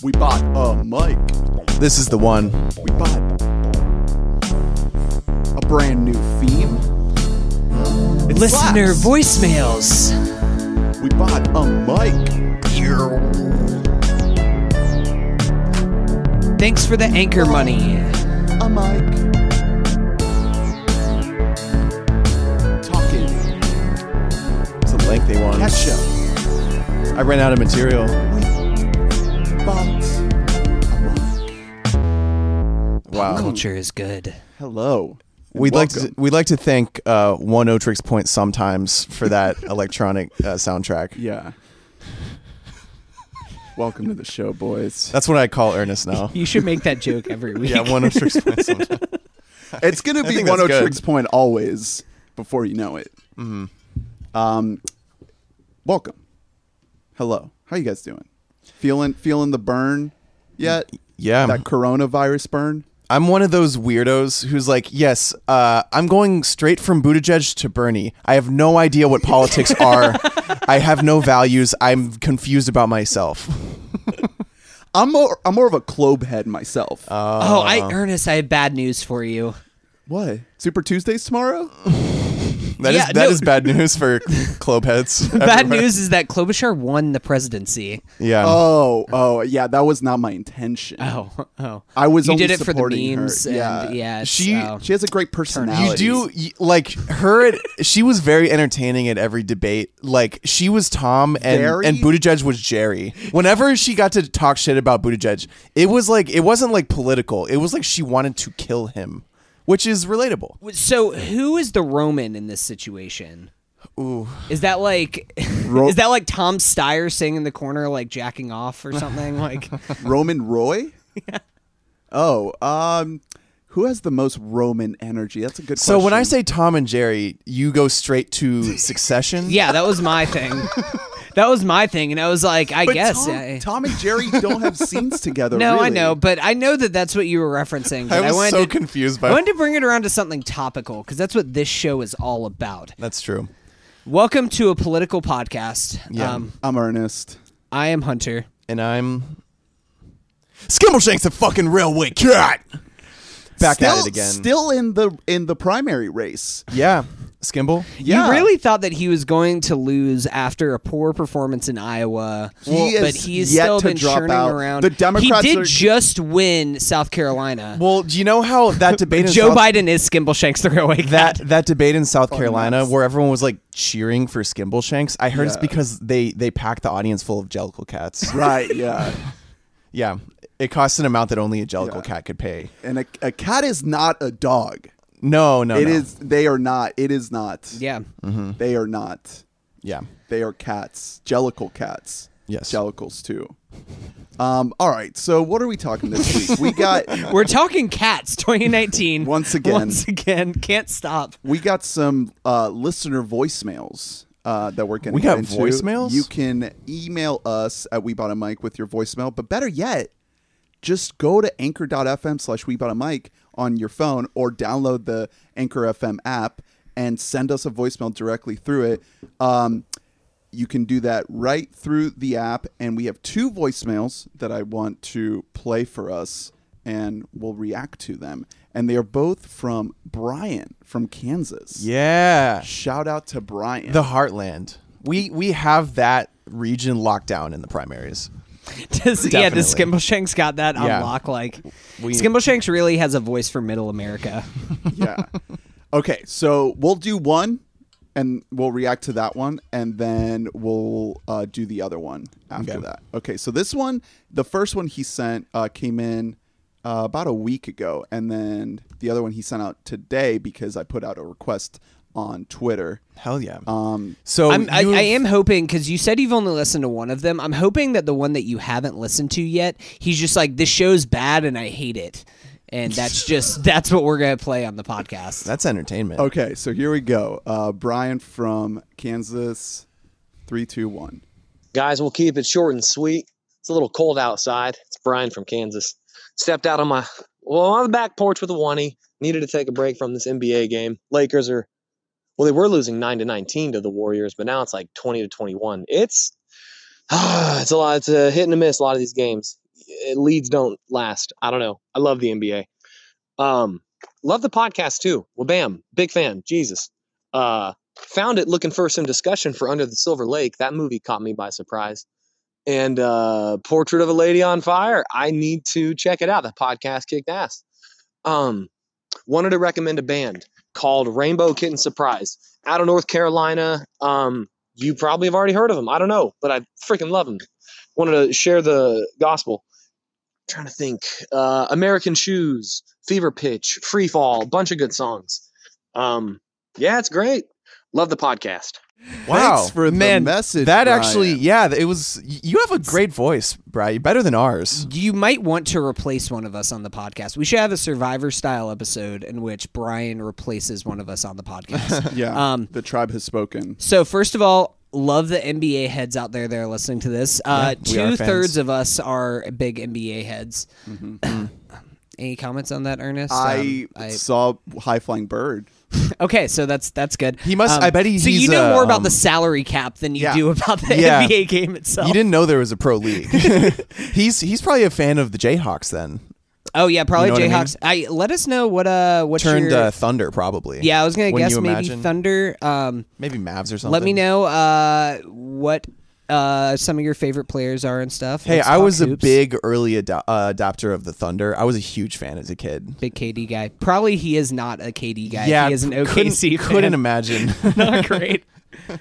We bought a mic. This is the one. We bought a brand new theme. It Listener slaps. voicemails. We bought a mic. Thanks for the anchor money. A mic. Talking It's a lengthy one. ketchup. I ran out of material. Wow. Culture is good. Hello. We'd like to we'd like to thank uh, Oneohtrix Point sometimes for that electronic uh, soundtrack. Yeah. Welcome to the show, boys. That's what I call Ernest now. You should make that joke every week. yeah, Oneohtrix Point sometimes. It's gonna be think one that's oh good. tricks point always before you know it. Mm-hmm. Um, welcome. Hello. How you guys doing? Feeling feeling the burn yet? Yeah, That coronavirus burn. I'm one of those weirdos who's like, yes, uh, I'm going straight from Buttigieg to Bernie. I have no idea what politics are. I have no values. I'm confused about myself. I'm more I'm more of a clobe head myself. Oh, I Ernest, I have bad news for you. what? Super Tuesdays tomorrow? That is Yeah, that no. is bad news for clobe heads. Bad everywhere. news is that Klobuchar won the presidency. Yeah. Oh, oh, yeah. That was not my intention. Oh, oh. I was You only did it for the supporting her. memes. And Yeah. yeah. She- oh. She has a great personality. you do y- like her. She was very entertaining at every debate. Like she was Tom and Very? and Buttigieg was Jerry. Whenever she got to talk shit about Buttigieg, it was like it wasn't like political. It was like she wanted to kill him, which is relatable. So who is the Roman in this situation? Ooh, Is that like Ro- is that like Tom Steyer sitting in the corner like jacking off or something? Like Roman Roy? yeah. Oh, um, who has the most Roman energy? That's a good question. so when I say Tom and Jerry, you go straight to Succession. Yeah, that was my thing. That was my thing, and I was like, I But guess. Tom, I- Tom and Jerry don't have scenes together. no, I really. know, but I know that that's what you were referencing. but I was wanted so to, confused I wanted to bring it around to something topical because that's what this show is all about. That's true. Welcome to a political podcast. Yeah. Um, I'm Ernest. I am Hunter. And I'm Skimbleshanks a fucking railway cat. Back still, at it again. Still in the in the primary race. Yeah, Skimble. Yeah. You really thought that he was going to lose after a poor performance in Iowa, He but is he's yet still to been drop churning out. around. The Democrats he did are- just win South Carolina. Well, do you know how that debate in Joe South, Biden is Skimbleshanks the railway that cat. that debate in South Carolina nuts. where everyone was like cheering for Skimbleshanks? I heard it's because they they packed the audience full of Jellicle cats. Right. Yeah. yeah, it costs an amount that only a Jellicle Yeah. cat could pay. and a, a cat is not a dog. No, no, It no. is. They are not. It is not. Yeah. They are not. Yeah. They are cats. Jellicle cats. Yes. Jellicles too. Um. All right. So what are we talking this week? We got We're talking cats 2019. Once again. Once again. Can't stop. we got some uh, listener voicemails uh, that we're going to We got into. voicemails? You can email us at We Bought a Mic with your voicemail, but better yet, just go to anchor.fm slash We Bought a Mic on your phone or download the Anchor FM app and send us a voicemail directly through it. Um, you can do that right through the app, and we have two voicemails that I want to play for us, and we'll react to them. And they are both from Brian from Kansas. Yeah. Shout out to Brian. The Heartland. We we have that region locked down in the primaries. Does, yeah, does Skimbleshanks got that on Yeah. lock? Like, We- Skimbleshanks really has a voice for middle America. yeah. Okay, so we'll do one and we'll react to that one and then we'll uh, do the other one after that. Okay, so this one, the first one he sent uh, came in uh, about a week ago and then the other one he sent out today because I put out a request on Twitter. Hell yeah. Um, so I'm, I, I am hoping because you said you've only listened to one of them. I'm hoping that the one that you haven't listened to yet, he's just like, this show's bad and I hate it. And that's just that's what we're gonna play on the podcast. That's entertainment. okay, so here we go. Uh, Brian from Kansas, three, two, one. Guys, we'll keep it short and sweet. It's a little cold outside. It's Brian from Kansas. Stepped out on my well on the back porch with a oney. Needed to take a break from this NBA game. Lakers are well, they were losing nine to nineteen to the Warriors, but now it's like twenty to twenty one. It's it's a lot. It's a hit and a miss. A lot of these games. eh, leads don't last. I don't know. I love the NBA. Um, love the podcast too. Well, bam, big fan. Jesus. Uh, found it looking for some discussion for Under the Silver Lake. That movie caught me by surprise. And uh, Portrait of a Lady on Fire. I need to check it out. The podcast kicked ass. Um, wanted to recommend a band called Rainbow Kitten Surprise out of North Carolina. Um, you probably have already heard of them. I don't know, but I freaking love them. Wanted to share the gospel. trying to think. Uh, American Shoes, Fever Pitch, Free Fall, bunch of good songs. Um, yeah, it's great. Love the podcast. Wow, Thanks for the man, message, That Brian. actually, yeah, it was. You have a great voice, Brian. You're better than ours. You might want to replace one of us on the podcast. We should have a Survivor style episode in which Brian replaces one of us on the podcast. Yeah. Um, the tribe has spoken. So first of all, love the NBA heads out there that are listening to this. Uh, we are Two thirds of us are big NBA heads. Any comments on that, Ernest? I, Um, saw High Flying Bird. okay, so that's that's good. He must- I bet he- So you know more uh, about the um, salary cap than you yeah. do about the Yeah. NBA game itself. You didn't know there was a pro league. he's he's probably a fan of the Jayhawks then. Oh yeah, probably You know what I mean? Jayhawks. I, let us know what uh what Turned your, uh, Thunder probably. yeah. I was gonna guess maybe? Thunder. Um, Maybe Mavs or something. let me know uh what uh some of your favorite players are and stuff. Hey, Let's I talk was a hoops. big early ado- uh, adopter of the Thunder. I was a huge fan as a kid. big KD guy. Probably he is not a KD guy. yeah, he is an couldn't, OKC fan. couldn't imagine. not great.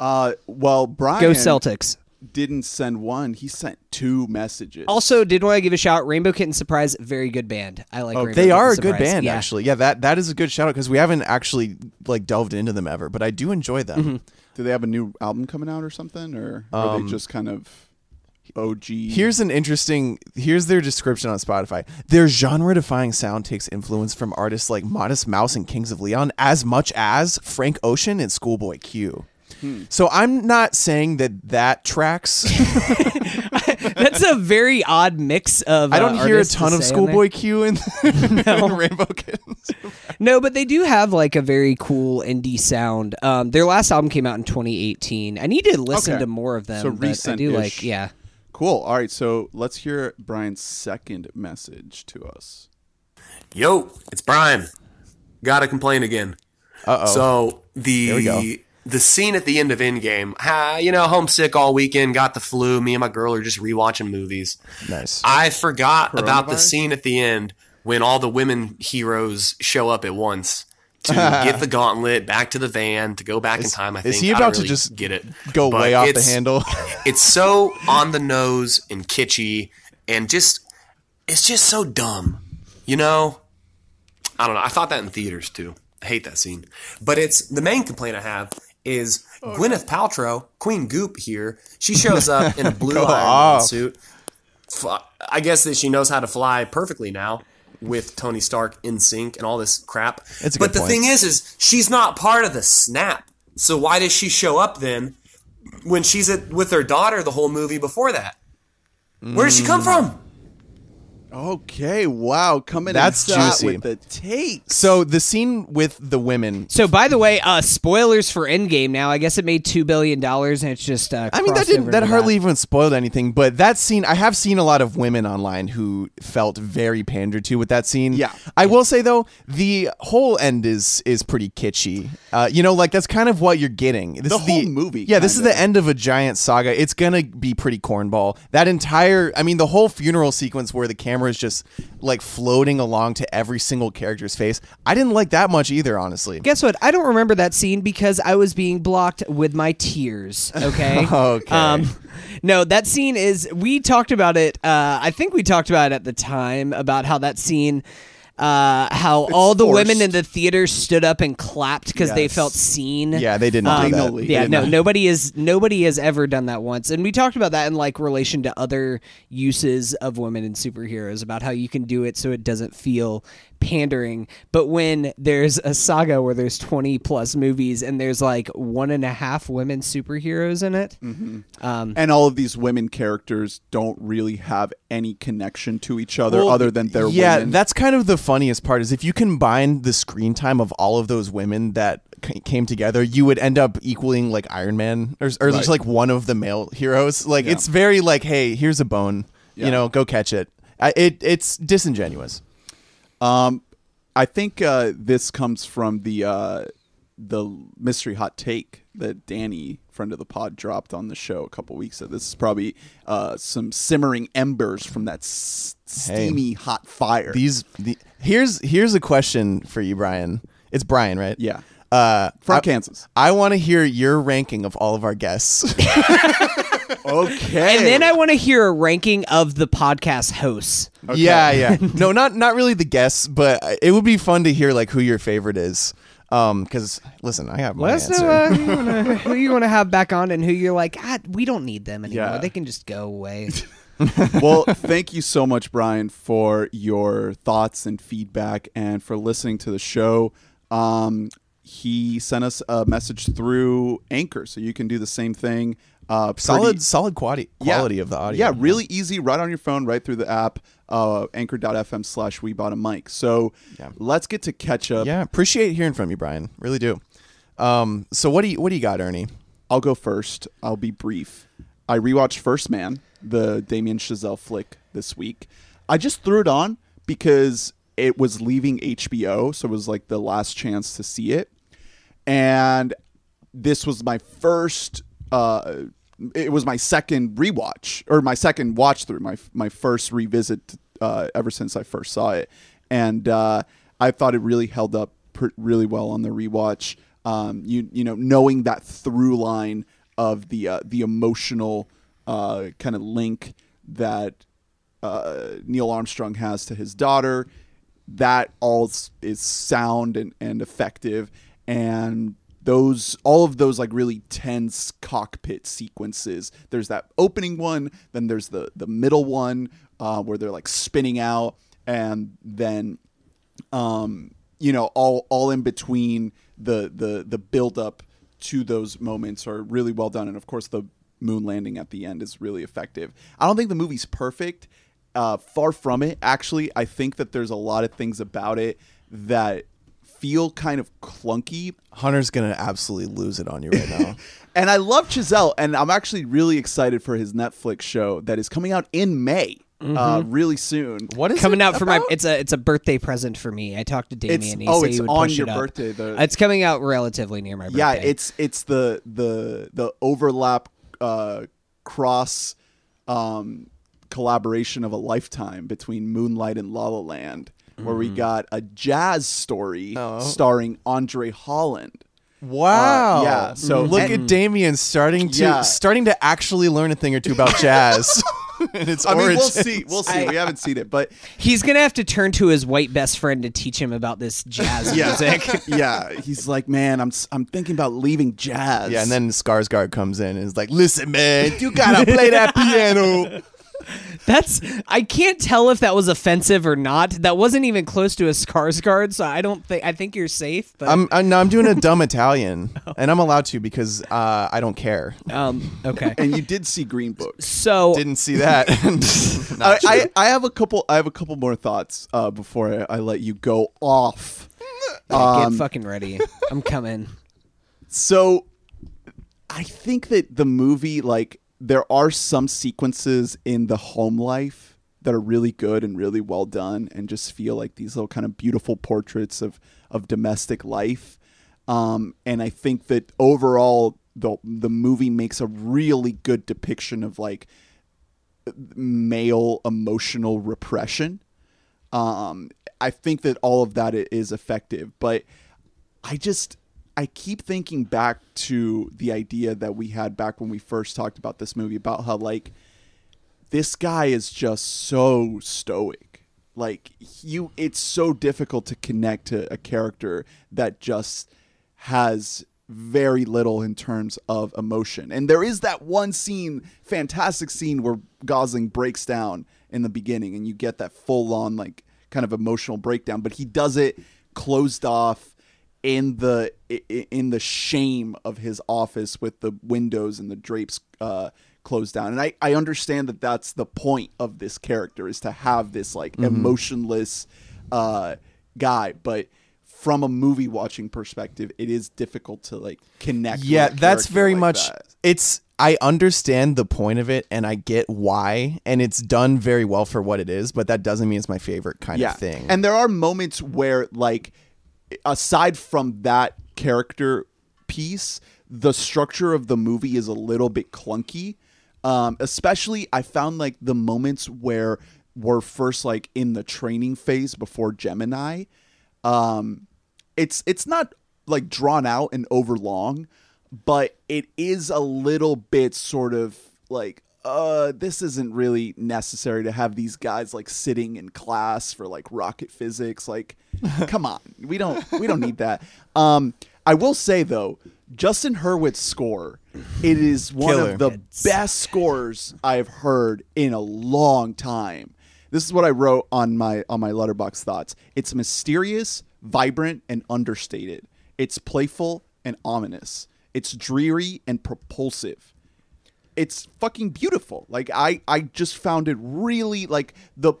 Uh, well, Brian Go Celtics. didn't send one. He sent two messages. Also, did want to give a shout. Rainbow Kitten Surprise, very good band. I like. Oh, Rainbow they Kitten are a good Surprise. band, Yeah. actually. Yeah, that that is a good shout out because we haven't actually like delved into them ever, but I do enjoy them. Do they have a new album coming out or something, or are Um, they just kind of OG? Here's an interesting. Here's their description on Spotify. Their genre-defying sound takes influence from artists like Modest Mouse and Kings of Leon, as much as Frank Ocean and Schoolboy Q. Hmm. So I'm not saying that that tracks. That's a very odd mix of. I uh, don't hear a artists to ton of say on there. Schoolboy Q in, in Rainbow Kittens. No, but they do have like a very cool indie sound. Um, their last album came out in 2018. I need to listen Okay. to more of them. So but I do like, yeah. cool. All right, so let's hear Brian's second message to us. Yo, it's Brian. Gotta complain again. Uh oh. So we go. the the scene at the end of Endgame, ha, you know, homesick all weekend, got the flu. Me and my girl are just rewatching movies. nice. I forgot about the scene at the end when all the women heroes show up at once to get the gauntlet back to the van to go back in time. I is think he I about don't to just get it? Go But way off the handle. It's so on the nose and kitschy and just it's just so dumb. You know? I don't know. I thought that in theaters too. I hate that scene. But it's the main complaint I have is oh, Gwyneth Paltrow, Queen Goop here. She shows up in a blue Iron Man suit. I guess that she knows how to fly perfectly now with Tony Stark in sync and all this crap. It's a but good the point. thing is, is she's not part of the snap. So why does she show up then when she's at, with her daughter the whole movie before that? Where does she come mm. from? Okay, wow, coming That's in hot juicy. with the takes. so the scene with the women. So, by the way, uh, spoilers for Endgame now. I guess it made $2 billion and it's just. Uh, I mean, that didn't that to hardly even spoiled anything. But that scene, I have seen a lot of women online who felt very pandered to with that scene. Yeah. I will say though, the whole end is is pretty kitschy. Uh, you know, like that's kind of what you're getting. This The is whole movie, Yeah, this is the end of a giant saga. It's gonna be pretty cornball. That entire, I mean, the whole funeral sequence where the camera is just like floating along to every single character's face. I didn't like that much either, honestly. Guess what? I don't remember that scene because I was being blocked with my tears. Okay. Okay. Um, no, that scene is. We talked about it. Uh, I think we talked about it at the time about how that scene. Uh, how all the women in the theater stood up and clapped because they felt seen. Yeah, they did not do that. Finally. Yeah, They no, not. nobody is nobody has ever done that once, and we talked about that in like relation to other uses of women in superheroes about how you can do it so it doesn't feel pandering. But when there's a saga where there's twenty plus movies and there's like one and a half women superheroes in it, um, and all of these women characters don't really have any connection to each other Well, other than their yeah women. that's kind of the funniest part is if you combine the screen time of all of those women that c- came together you would end up equaling like iron man or, or just like one of the male heroes like it's very like hey here's a bone Yeah. You know, go catch it. I, it it's disingenuous. Um, I think uh, this comes from the uh, the mystery hot take that Danny, friend of the pod, dropped on the show a couple weeks ago. This is probably uh, some simmering embers from that s- steamy hot fire. These the here's here's a question for you, Brian. It's Brian, right? yeah, Uh, from I, Kansas. I want to hear your ranking of all of our guests. Okay, And then I want to hear a ranking of the podcast hosts. Yeah, yeah. No, not not really the guests, but it would be fun to hear like who your favorite is. Um, because listen, I have my Let us answer. know uh, who, you wanna, who you want to have back on and who you're like, ah, we don't need them anymore. Yeah. They can just go away. well, thank you so much, Brian, for your thoughts and feedback and for listening to the show. Um, he sent us a message through Anchor, so you can do the same thing. Uh, pretty- solid, solid quality Yeah. quality of the audio. Yeah, really easy, right on your phone, right through the app, uh, anchor.fm slash we bought a mic. So let's get to catch up. Yeah, appreciate hearing from you, Brian. Really do. Um, so what do you what do you got, Ernie? I'll go first. I'll be brief. I rewatched First Man, the Damien Chazelle flick this week. I just threw it on because it was leaving HBO, so it was like the last chance to see it. And this was my first uh it was my second rewatch or my second watch through my my first revisit uh ever since I first saw it. And uh I thought it really held up pr- really well on the rewatch. Um you you know knowing that through line of the uh, the emotional uh kind of link that uh, Neil Armstrong has to his daughter. That all is sound and, and effective, and those all of those like really tense cockpit sequences. There's that opening one, then there's the the middle one uh, where they're like spinning out, and then um, you know, all all in between the the the build up to those moments are really well done, and of course the moon landing at the end is really effective. I don't think the movie's perfect. Uh, far from it. Actually, I think that there's a lot of things about it that feel kind of clunky. Hunter's gonna absolutely lose it on you right now. And I love Chazelle, and I'm actually really excited for his Netflix show that is coming out in May, uh, really soon. what is coming it out for my it's a it's a birthday present for me. I talked to Damien. It's- he oh, said it's he would on push your it birthday, the- it's coming out relatively near my birthday. Yeah, it's it's the the the overlap uh, cross um, collaboration of a lifetime between Moonlight and La La Land, where we got a jazz story starring Andre Holland. Wow. Uh, yeah, so- look and- at Damien starting to Yeah. starting to actually learn a thing or two about jazz and its I mean, we'll see. We'll see. we haven't seen it, but He's gonna have to turn to his white best friend to teach him about this jazz yeah, music. yeah. He's like, man, I'm s- I'm thinking about leaving jazz. Yeah, and then Skarsgård comes in and is like, "Listen, man, you gotta play that piano." That's I can't tell if that was offensive or not. That wasn't even close to a Skarsgård, so I don't think I think you're safe. But I'm, I'm no, I'm doing a dumb Italian, and I'm allowed to because uh, I don't care. um okay. and you did see Green Book. So Didn't see that. I, I, I have a couple. I have a couple more thoughts uh, before I, I let you go off. get fucking ready. I'm coming. So, I think that the movie, like, there are some sequences in the home life that are really good and really well done, and just feel like these little kind of beautiful portraits of of domestic life. Um, and I think that overall, the the movie makes a really good depiction of like male emotional repression. Um, I think that all of that is effective, but I just I keep thinking back to the idea that we had back when we first talked about this movie about how like this guy is just so stoic. Like you it's so difficult to connect to a character that just has very little in terms of emotion. And there is that one scene, fantastic scene where Gosling breaks down in the beginning and you get that full on like kind of emotional breakdown, but he does it closed off in the in the shame of his office with the windows and the drapes uh, closed down. And I, I understand that that's the point of this character is to have this like emotionless uh, guy, but from a movie watching perspective, it is difficult to like connect. yeah, that's very like much. that. It's. I understand the point of it and I get why, and it's done very well for what it is, but that doesn't mean it's my favorite kind yeah. of thing. And there are moments where, like, aside from that character piece, the structure of the movie is a little bit clunky. Um, especially, I found like the moments where we're first like in the training phase before Gemini. Um, it's it's not like drawn out and over long, but it is a little bit sort of like uh this isn't really necessary to have these guys like sitting in class for like rocket physics like come on. We don't we don't need that. Um i will say though justin hurwitz's score it is one Killer. of the best scores i've heard in a long time. This is what i wrote on my on my letterboxd thoughts. It's mysterious vibrant and understated. It's playful and ominous. It's dreary and propulsive it's fucking beautiful. Like I I just found it really like the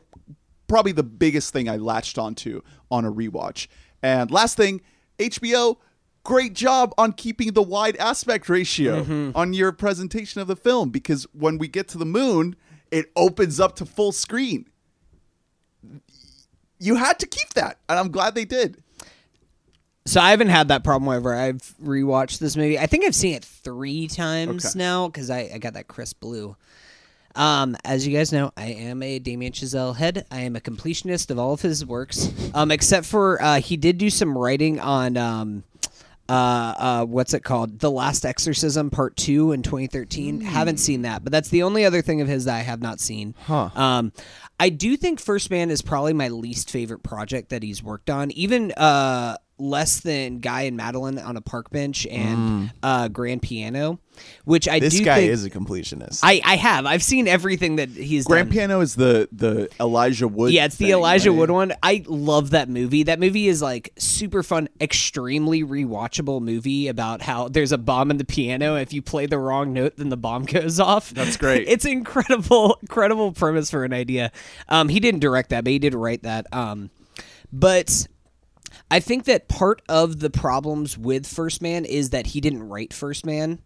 probably the biggest thing I latched onto on a rewatch. And last thing, HBO great job on keeping the wide aspect ratio mm-hmm. on your presentation of the film because when we get to the moon, it opens up to full screen. You had to keep that, and I'm glad they did. So I haven't had that problem whenever I've rewatched this movie. I think I've seen it three times Okay. now because I, I got that crisp blue. Um, as you guys know, I am a Damien Chazelle head. I am a completionist of all of his works, um, except for uh, he did do some writing on um, uh, uh, what's it called? The Last Exorcism Part Two in 2013. Haven't seen that, but that's the only other thing of his that I have not seen. Huh. Um, I do think First Man is probably my least favorite project that he's worked on, even uh, less than Guy and Madeline on a park bench and uh, Grand Piano, which I this do guy is a completionist. I, I have I've seen everything that he's Grand done. Piano is the the Elijah Wood. Yeah, it's the Elijah right? Wood one. I love that movie. That movie is like super fun, extremely rewatchable movie about how there's a bomb in the piano. If you play the wrong note, then the bomb goes off. That's great. it's incredible, incredible premise for an idea. Um, he didn't direct that, but he did write that. Um, but I think that part of the problems with First Man is that he didn't write First Man.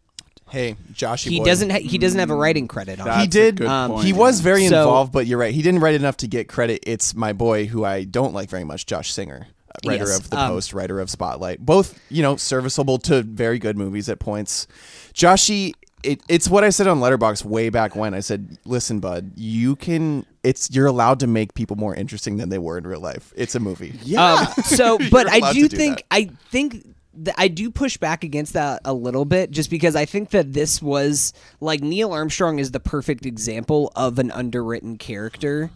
hey, Joshy He boy. doesn't. Ha- he doesn't have a writing credit on. That's it. he a did. good um, point, he was very So- involved, but you're right. He didn't write enough to get credit. It's my boy, who I don't like very much, Josh Singer, uh, writer Yes, of The um, Post, writer of Spotlight. Both, you know, serviceable to very good movies at points. Joshy, it, it's what I said on Letterboxd way back when. I said, "Listen, bud, you can. It's you're allowed to make people more interesting than they were in real life. It's a movie. Yeah. Um, so, but I do do think that. I think that I do push back against that a little bit, just because I think that this was like Neil Armstrong is the perfect example of an underwritten character.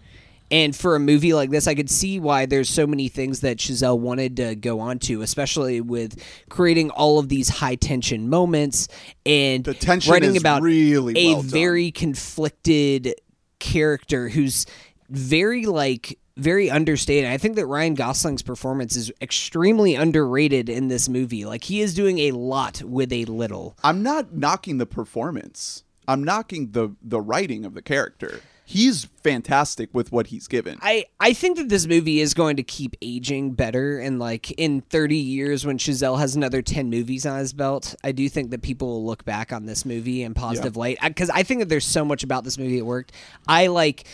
And for a movie like this, I could see why there's so many things that Chazelle wanted to go on to, especially with creating all of these high tension moments and The tension writing about really a well very conflicted character who's very like very understated. I think that Ryan Gosling's performance is extremely underrated in this movie. Like he is doing a lot with a little. I'm not knocking the performance. I'm knocking the the writing of the character. He's fantastic with what he's given. I, I think that this movie is going to keep aging better and like in 30 years when Chazelle has another 10 movies on his belt I do think that people will look back on this movie in positive light. Because I think that there's so much about this movie that worked. I like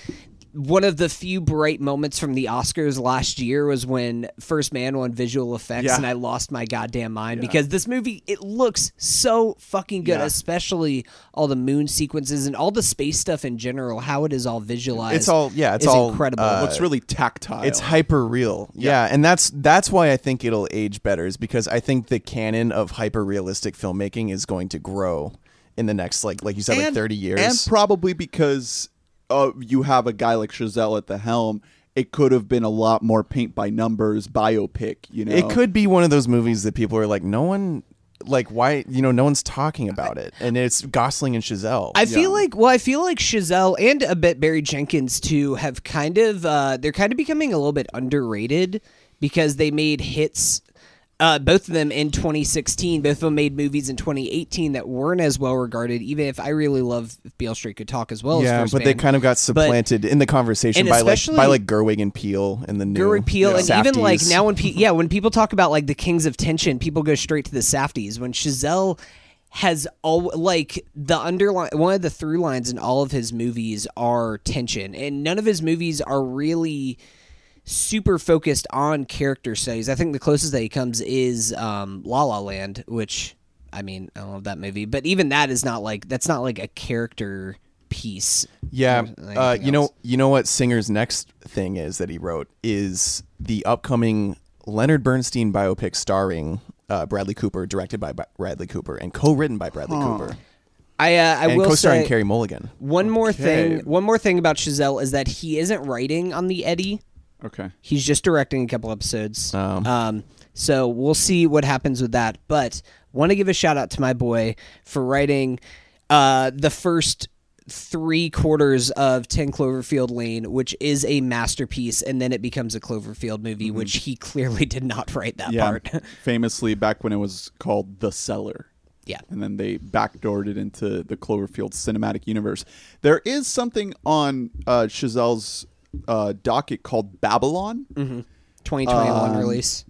one of the few bright moments from the Oscars last year was when First Man won visual effects Yeah. and I lost my goddamn mind because this movie it looks so fucking good Yeah. especially all the moon sequences and all the space stuff in general how it is all visualized It's all yeah. It's all incredible. uh, Looks really tactile. It's hyper real. Yeah. and that's that's why I think it'll age better is because I think the canon of hyper realistic filmmaking is going to grow in the next like like you said like 30 years. and probably because uh, you have a guy like Chazelle at the helm. It could have been a lot more paint by numbers biopic. You know, it could be one of those movies that people are like no one like why you know no one's talking about it and it's Gosling and Chazelle. I feel like well, I feel like Chazelle and a bit Barry Jenkins too have kind of uh, they're kind of becoming a little bit underrated because they made hits. Uh, both of them in 2016. Both of them made movies in 2018 that weren't as well regarded. Even if I really love if Beale Street could talk as well. yeah, as but they kind of got supplanted in the conversation by like by like Gerwig and Peele and the new Gerwig Peele, and even like now when pe- yeah, when people talk about like the kings of tension, people go straight to the Safdies. When Chazelle has all like the underline one of the through lines in all of his movies are tension and none of his movies are really super focused on character studies. I think the closest that he comes is um la la land which i mean i love that movie but even that is not like that's not like a character piece. Yeah, uh, you know, you know what Singer's next thing is that he wrote is the upcoming Leonard Bernstein biopic starring uh, Bradley Cooper, directed by Bradley Cooper, and co-written by Bradley Cooper, i uh, i and will co-starring say Carey Mulligan. one more thing one more thing about Chazelle is that he isn't writing on the Eddy Okay. He's just directing a couple episodes. Oh. Um, so we'll see what happens with that. But want to give a shout out to my boy for writing uh, the first three quarters of 10 Cloverfield Lane, which is a masterpiece, and then it becomes a Cloverfield movie, which he clearly did not write that Mm-hmm. Yeah. part. Famously, back when it was called The Cellar. yeah. and then they backdoored it into the Cloverfield cinematic universe. There is something on uh, Chazelle's uh, docket called Babylon, 2021 Um, release.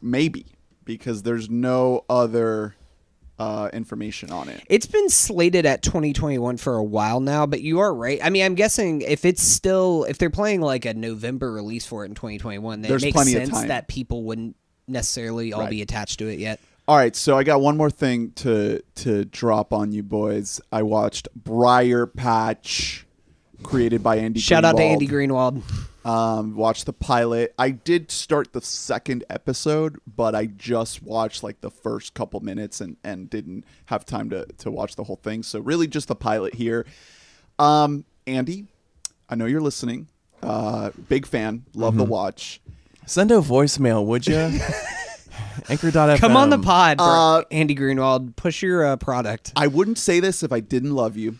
maybe because there's no other uh, information on it. It's been slated at 2021 for a while now, but you are right. I mean, I'm guessing if it's still if they're playing like a November release for it in 2021, then There's it makes plenty of sense time. that people wouldn't necessarily all Right. be attached to it yet. All right, so I got one more thing to to drop on you boys. I watched Briarpatch, created by Andy. Shout out to Andy Greenwald. um, watched the pilot. I did start the second episode, but I just watched like the first couple minutes and, and didn't have time to, to watch the whole thing. So really just the pilot here. Um, Andy, I know you're listening. Uh, big fan. Love the watch. Send a voicemail, would you? Anchor.fm. Come on the pod. Uh, Andy Greenwald. Push your uh, product. I wouldn't say this if I didn't love you.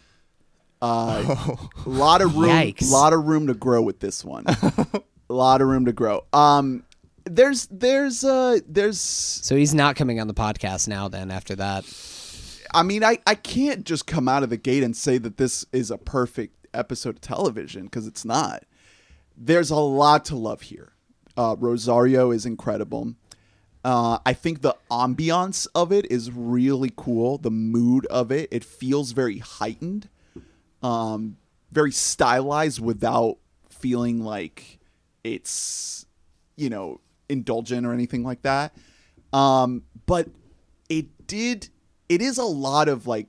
Uh, a lot of room, Yikes. lot of room to grow with this one. A lot of room to grow. Um, there's, there's, uh, there's So he's not coming on the podcast now. Then after that, I mean, I, I can't just come out of the gate and say that this is a perfect episode of television because it's not. There's a lot to love here. Uh, Rosario is incredible. Uh, I think the ambiance of it is really cool. The mood of it, it feels very heightened, um, very stylized without feeling like it's, you know, indulgent or anything like that. Um, but it did, it is a lot of like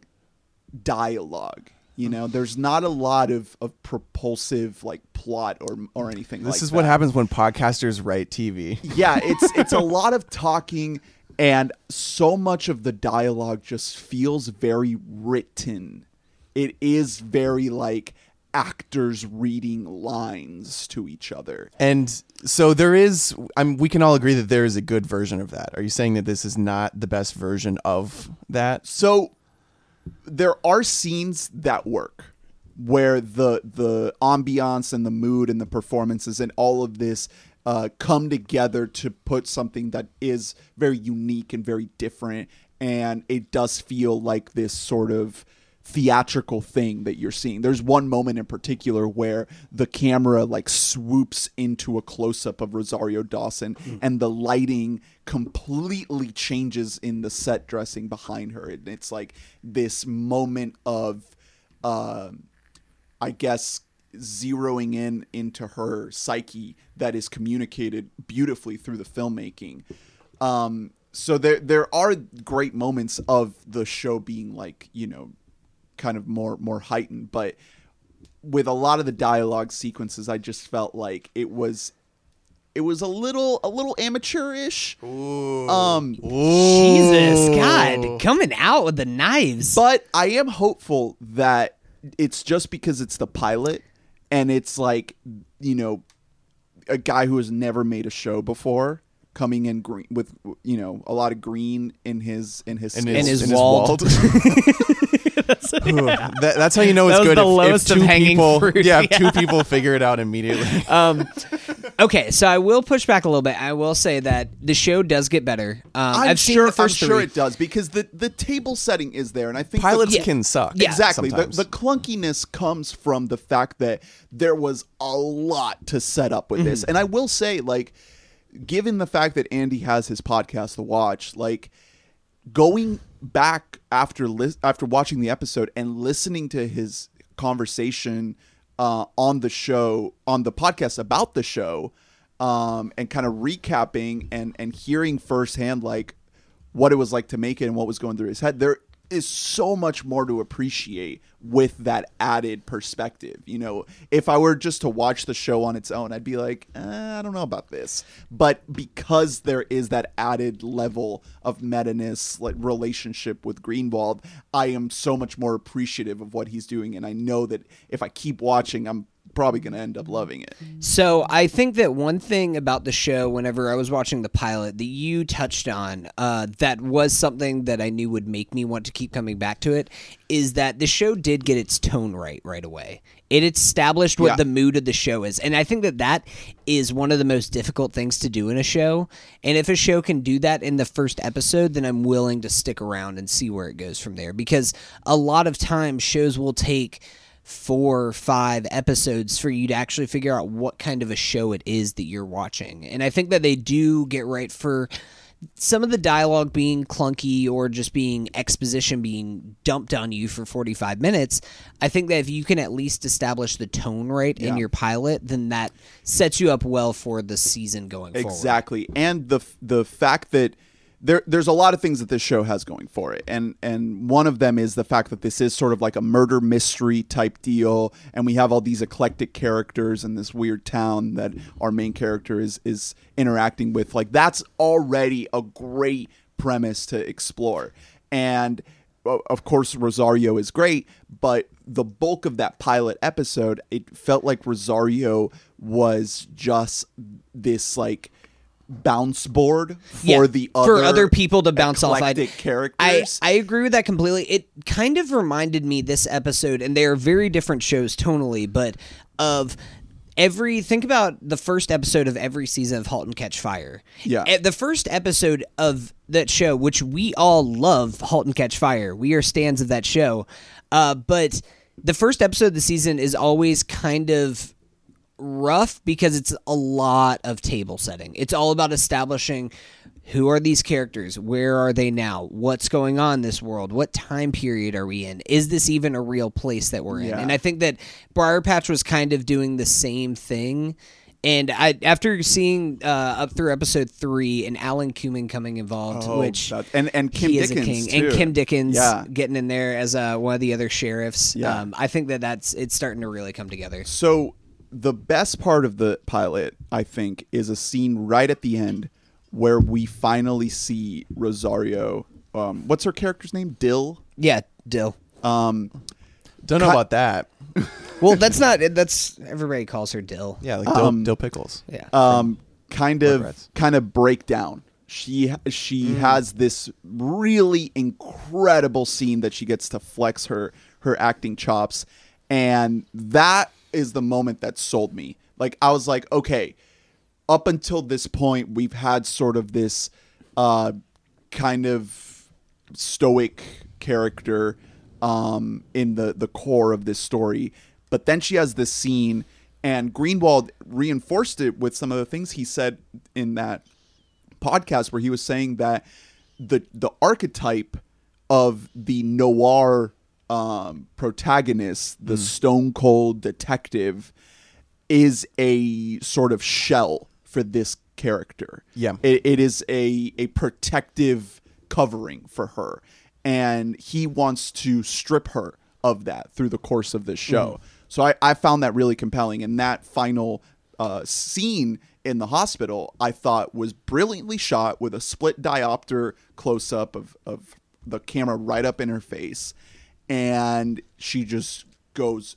dialogue. You know, there's not a lot of, of propulsive like plot or or anything. This like is what happens when podcasters write TV. yeah it's it's a lot of talking and so much of the dialogue just feels very written it is very like actors reading lines to each other And so there is. I'm. We can all agree that there is a good version of that. Are you saying that this is not the best version of that? so there are scenes that work where the the ambiance and the mood and the performances and all of this uh, come together to put something that is very unique and very different and it does feel like this sort of theatrical thing that you're seeing. There's one moment in particular where the camera like swoops into a close up of Rosario Dawson and the lighting completely changes in the set dressing behind her. And it's like this moment of um I guess zeroing in into her psyche that is communicated beautifully through the filmmaking. Um, so there there are great moments of the show being like you know kind of more more heightened, but with a lot of the dialogue sequences, I just felt like it was it was a little a little amateurish. Um, Jesus, God, coming out with the knives. But I am hopeful that it's just because it's the pilot and it's like, you know, a guy who has never made a show before coming in green with you know a lot of green in his in his In skills. In his in walled. That- that's how you know it's good. the if- if, lowest of two hanging people, fruit. Yeah, if Yeah. two people figure it out immediately. um, okay, so I will push back a little bit. I will say that the show does get better. Um, I'm have seen sure the 1st I'm sure three. it does because the the table setting is there and I think the- Pilots Yeah. can suck. Yeah. exactly the, the clunkiness comes from the fact that there was a lot to set up with Mm-hmm. this and i will say like given the fact that andy has his podcast the watch like going back after lis- after watching the episode and listening to his conversation uh, on the show on the podcast about the show um, and kind of recapping and and hearing firsthand like what it was like to make it and what was going through his head there is so much more to appreciate with that added perspective. You know, if I were just to watch the show on its own, I'd be like, eh, I don't know about this. But because there is that added level of meta-ness, like relationship with Greenwald, I am so much more appreciative of what he's doing, and I know that if I keep watching, I'm probably going to end up loving it. So I think that one thing about the show, whenever I was watching the pilot, that you touched on, uh, that was something that I knew would make me want to keep coming back to it, is that the show did get its tone right right away. It established what Yeah. the mood of the show is, and I think that that is one of the most difficult things to do in a show. And if a show can do that in the first episode, then I'm willing to stick around and see where it goes from there. Because a lot of times shows will take four or five episodes for you to actually figure out what kind of a show it is that you're watching. And I think that they do get right for some of the dialogue being clunky or just being exposition being dumped on you for 45 minutes. I think that if you can at least establish the tone right in your pilot, then that sets you up well for the season going forward. Exactly, and the the fact that there there's a lot of things that this show has going for it, and and one of them is the fact that this is sort of like a murder mystery type deal, and we have all these eclectic characters in this weird town that our main character is is interacting with. Like that's already a great premise to explore, and of course Rosario is great, but the bulk of that pilot episode, it felt like Rosario was just this like bounce board for Yeah, the other for other people to bounce off. I- eclectic I. I agree with that completely. It kind of reminded me this episode, and they are very different shows tonally, but of every think about the first episode of every season of *Halt and Catch Fire*. Yeah. Eh, the first episode of that show, which we all love, *Halt and Catch Fire*. We are stands of that show, uh, but the first episode of the season is always kind of rough because it's a lot of table setting. It's all about establishing who are these characters? Where are they now? What's going on in this world? What time period are we in? Is this even a real place that we're in? Yeah. And I think that Briarpatch was kind of doing the same thing. And I, after seeing uh, up through episode three and Alan Cumming coming involved, Oh, which that- and and Kim he Dickens is a king, too. and Kim Dickens Yeah. getting in there as uh, one of the other sheriffs. Yeah. Um, I think that that's it's starting to really come together. So the best part of the pilot, I think, is a scene right at the end where we finally see Rosario. Um, what's her character's name? Dill. Yeah, Dill. Um, Don't know Cut- about that. Well, that's not. That's everybody calls her Dill. Yeah, like dill, Um, dill pickles. Yeah. um, kind of Rugrats. kind of break down. She she has this really incredible scene that she gets to flex her her acting chops, and that is the moment that sold me. Like I was like, okay, up until this point, we've had sort of this uh, kind of stoic character um, in the the core of this story, but then she has this scene, and Greenwald reinforced it with some of the things he said in that podcast, where he was saying that the the archetype of the noir um, protagonist, the stone cold detective, is a sort of shell for this character. Yeah. It, it is a, a protective covering for her. And he wants to strip her of that through the course of this show. So I, I found that really compelling. And that final uh, scene in the hospital, I thought was brilliantly shot with a split diopter close up of, of the camera right up in her face. And she just goes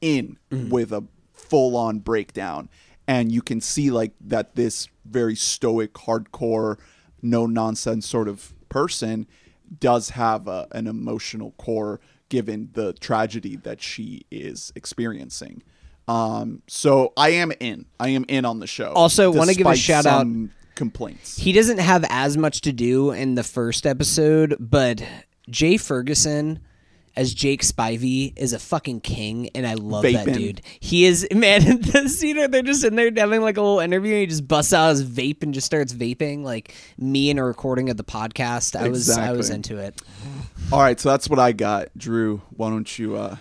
in with a full on breakdown. And you can see like that this very stoic, hardcore, no nonsense sort of person does have a, an emotional core given the tragedy that she is experiencing. Um, so I am in. I am in on the show. Also, wanna give a shout out- Complaints. He doesn't have as much to do in the first episode, but Jay Ferguson as Jake Spivey is a fucking king, and I love that dude. He is man. in The scene they're just in there having like a little interview, and he just busts out his vape and just starts vaping, like me in a recording of the podcast. I was I was into it. All right, so that's what I got. Drew, why don't you uh,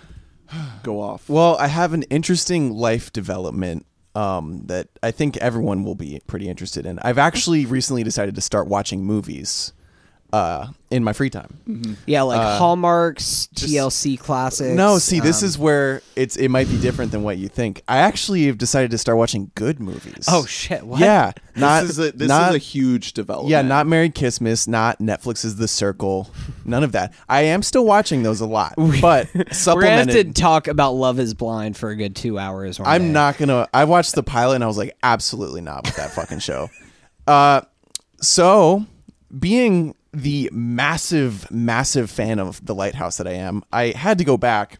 go off? Well, I have an interesting life development um, that I think everyone will be pretty interested in. I've actually recently decided to start watching movies uh, in my free time. Yeah, like Hallmarks, TLC classics. No, see, this um, is where it's it might be different than what you think. I actually have decided to start watching good movies. Oh shit! What? Yeah, not this is a, this not, is a huge development. yeah, not Married Christmas, not Netflix's The Circle, none of that. I am still watching those a lot, but We're gonna have to supplemented. talk about Love Is Blind for a good two hours. one I'm day. not gonna. I watched the pilot and I was like, absolutely not with that fucking show. Uh, so being the massive, massive fan of The Lighthouse that I am, I had to go back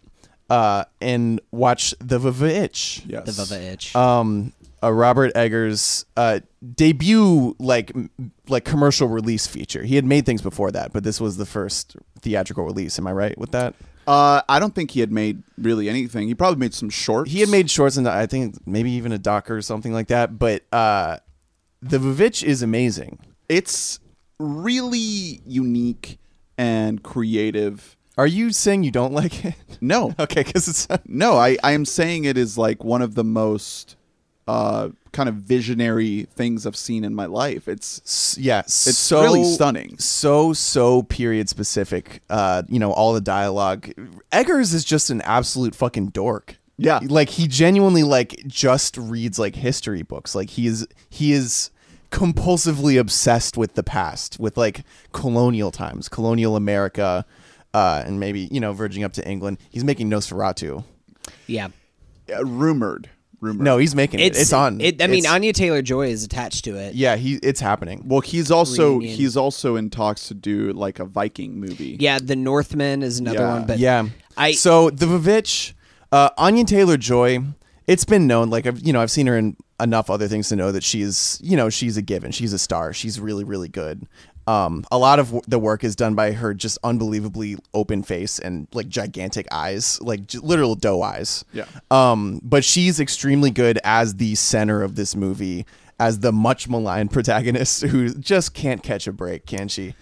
uh, and watch The Vava Itch. Yes. the Vava itch. Um, a Robert Eggers uh, debut like m- like commercial release feature. He had made things before that, but this was the first theatrical release. Am I right with that? Uh, I don't think he had made really anything. He probably made some shorts. He had made shorts and I think maybe even a docker or something like that. But uh, the Vivitch is amazing. It's really unique and creative. Are you saying you don't like it? No, okay, because it's no, I, I am saying it is like one of the most uh, kind of visionary things I've seen in my life. It's yeah, it's so really stunning. so so period specific. Uh, you know all the dialogue. Eggers is just an absolute fucking dork. Yeah. like he genuinely like just reads like history books. Like he is he is compulsively obsessed with the past, with like colonial times, colonial America, uh, and maybe you know verging up to England. He's making Nosferatu. yeah. Uh, rumored, rumored. No, he's making it. It's on. It, I mean, It's- Anya Taylor Joy is attached to it. yeah, he it's happening. Well, he's also Reunion. he's also in talks to do like a Viking movie. Yeah, The Northman is another Yeah. one, but yeah. I- so the Vivitch, uh, Anya Taylor Joy. It's been known, like I've you know I've seen her in enough other things to know that she's you know she's a given. She's a star. She's really really good. Um, a lot of w- the work is done by her just unbelievably open face and like gigantic eyes, like j- literal doe eyes. Yeah. Um, but she's extremely good as the center of this movie, as the much maligned protagonist who just can't catch a break, can she?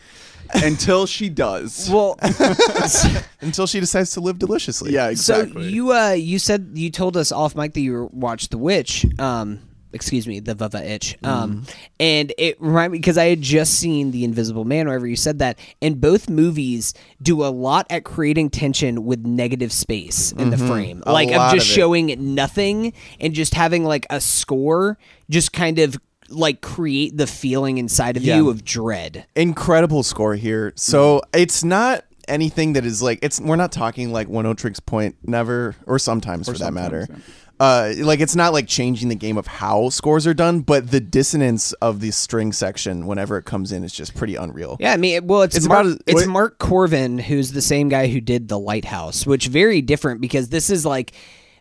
Until she does. well, Until she decides to live deliciously. yeah, exactly. so you uh you said you told us off mic that you watched The Witch. Um, excuse me, The Vava Itch. Um, and it reminded me because I had just seen The Invisible Man. Wherever you said that, and both movies do a lot at creating tension with negative space in the frame, A like of just of it. showing nothing and just having like a score, just kind of like create the feeling inside of Yeah. you of dread. incredible score here. So it's not anything that is like it's. We're not talking like one Tricks Point, never, or sometimes for that sometimes, matter. Uh, like it's not like changing the game of how scores are done, but the dissonance of the string section whenever it comes in is just pretty unreal. Yeah, I mean, it- well, it's, It's Mark, about as- it's what- Mark Korven, who's the same guy who did The Lighthouse, which very different because this is like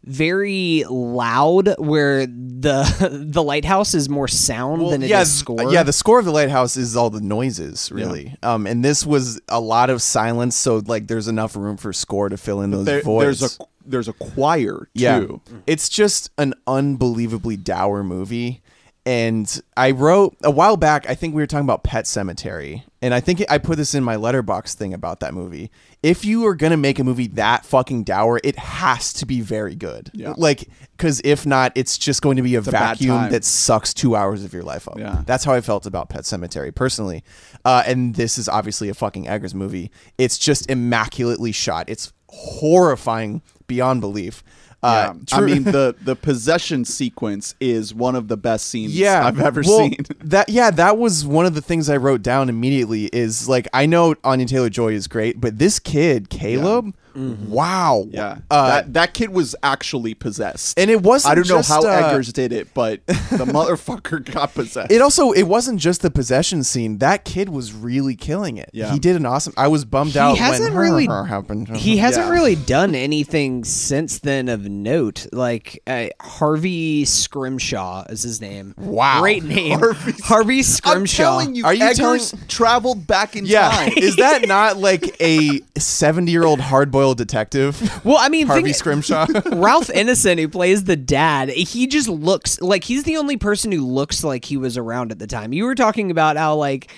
very loud, where the the Lighthouse is more sound than it is yeah, score. yeah. The score of the lighthouse is all the noises, really. Um, and this was a lot of silence, so like there's enough room for score to fill in those There- voids. there's a there's a choir too. Yeah. It's just an unbelievably dour movie. And I wrote a while back, I think we were talking about Pet Sematary. And I think I put this in my Letterboxd thing about that movie. If you are going to make a movie that fucking dour, it has to be very good. Yeah. Like, because if not, it's just going to be a a bad vacuum time. that sucks two hours of your life up. Yeah. That's how I felt about Pet Sematary personally. Uh, and this is obviously a fucking Eggers movie. It's just immaculately shot. It's horrifying beyond belief. Uh, Yeah. I mean the the possession sequence is one of the best scenes yeah, I've ever well, seen. That yeah, that was one of the things I wrote down immediately. Is like I know Anya Taylor Joy is great, but this kid Caleb, wow, Yeah, uh, that that kid was actually possessed, and it wasn't. I don't know how uh, Eggers did it, but the motherfucker got possessed. It also it wasn't just the possession scene. That kid was really killing it. Yeah. he did an awesome. I was bummed he out hasn't when really happened. he hasn't Yeah. really done anything since then of note. Like uh, Harvey Scrimshaw is his name. Wow. great name, Harvey- Harvey, I'm Scrimshaw. telling you, Are you Eggers traveled back in Yeah, time. is that not like a seventy-year-old hard-boiled real detective, Well, I mean, Harvey think- Scrimshaw. Ralph Ineson, who plays the dad, he just looks like he's the only person who looks like he was around at the time. You were talking about how like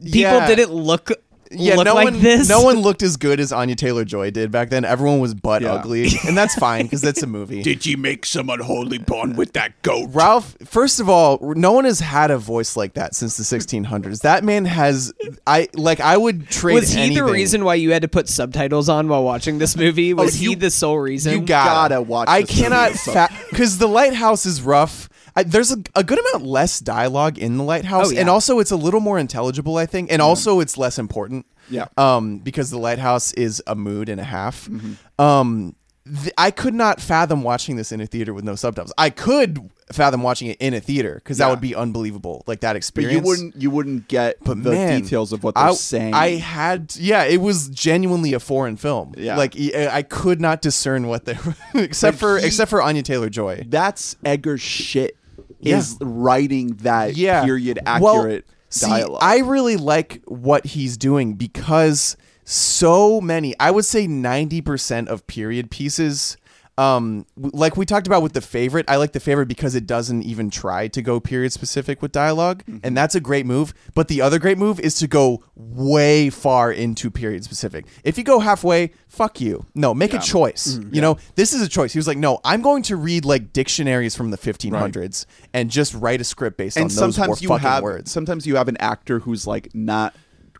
people Yeah. didn't look yeah, look no like one, this. no one looked as good as Anya Taylor Joy did back then. Everyone was butt Yeah. ugly, and that's fine because that's a movie. Did you make some unholy bond with that goat? Ralph, first of all, no one has had a voice like that since the 1600s. That man has, I like, I would trade. Was he anything. the reason why you had to put subtitles on while watching this movie? Oh, was you- he the sole reason? You gotta, gotta watch I this cannot with sub- because the lighthouse is rough. I, there's a, a good amount less dialogue in the lighthouse, Oh, yeah. and also it's a little more intelligible, I think, and also it's less important. Yeah. Um, because the lighthouse is a mood and a half. Mm-hmm. Um, th- I could not fathom watching this in a theater with no subtitles. I could fathom watching it in a theater because that would be unbelievable, like that But experience. you wouldn't you wouldn't get But the man, details of what they're I, saying. I had, yeah, it was genuinely a foreign film. Yeah. like I I could not discern what they were, except But for he- except for Anya Taylor Joy. That's Eggers' shit. Yeah. Is writing that Yeah, period Well, accurate see, dialogue. I really like what he's doing because so many, I would say ninety percent of period pieces. Um, like we talked about with the favorite, I like the favorite because it doesn't even try to go period specific with dialog Mm-hmm. and that's a great move. But the other great move is to go way far into period specific. If you go halfway, fuck you. No, make a choice. Mm-hmm. You know, this is a choice. He was like, no, I'm going to read like dictionaries from the 1500s and just write a script based on and those sometimes wor- you fucking have words. sometimes you have an actor who's like not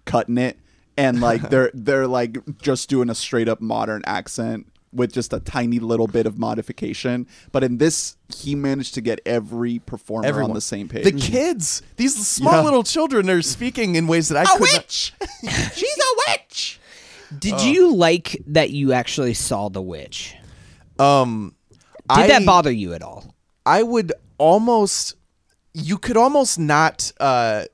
cutting it and like they're they're like just doing a straight up modern accent with just a tiny little bit of modification but in this he managed to get every performer Everyone on the same page The kids, these small Yeah. little children, are speaking in ways that I a could not- witch she's a witch Did you like that you actually saw the witch? Um, Did I, that bother you at all? I would almost, you could almost not, uh,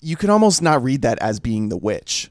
you could almost not read that as being the witch.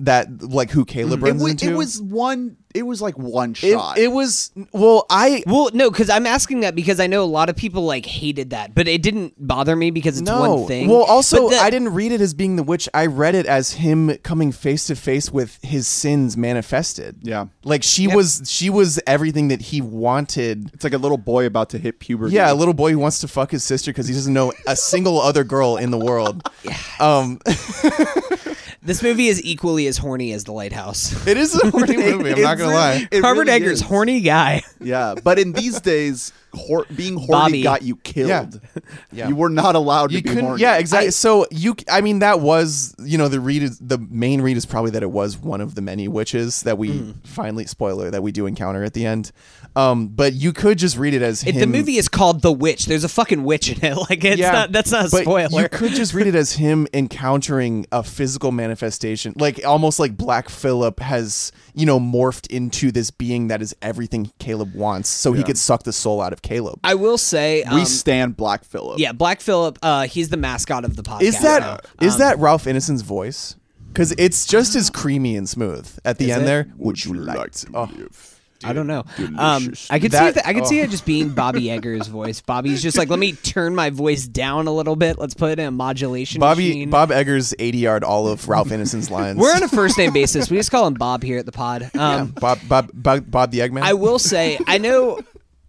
That like who Caleb Mm. it runs was, into. it was one it was like one shot it was well. I Well, no, because I'm asking that because I know a lot of people like hated that, but it didn't bother me because it's no. one thing. Well, also, the- I didn't read it as being the witch. I read it as him coming face to face with his sins manifested. Yeah. like she was. She was everything that he wanted. it's like a little boy about to hit puberty Yeah, a little boy who wants to fuck his sister because he doesn't know a single other girl in the world. Um, This movie is equally as horny as The Lighthouse. it is a horny movie. I'm not gonna lie. It Robert really Eggers, is. horny guy. Yeah, but in these days, hor- being horny Bobby. got you killed. Yeah. Yeah. You were not allowed You to be couldn't. horny. Yeah, exactly. so you, I mean, that was you know the read is the main read is probably that it was one of the many witches that we Mm. finally spoiler that we do encounter at the end. Um, but you could just read it as If him. the movie is called The Witch, there's a fucking witch in it. Like it's Yeah, not that's not a but spoiler. You could just read it as him encountering a physical manifestation, like almost like Black Phillip has, you know, morphed into this being that is everything Caleb wants, so he could suck the soul out of Caleb. I will say we um, stand Black Phillip. Yeah, Black Phillip, uh, he's the mascot of the podcast. Is that now. is Um, that Ralph Ineson's voice? Because it's just as creamy and smooth at the end it? there. Would you like to Oh. live? I don't know. Um. I could see That- it, I could see oh. it just being Bobby Eggers' voice. Bobby's just like, let me turn my voice down a little bit. Let's put it in a modulation Bobby machine. Bob Eggers ADR'd all of Ralph Ineson's lines. We're on a first name basis. We just call him Bob here at the pod. Um, Bob Bob Bob Bob the Eggman. I will say, I know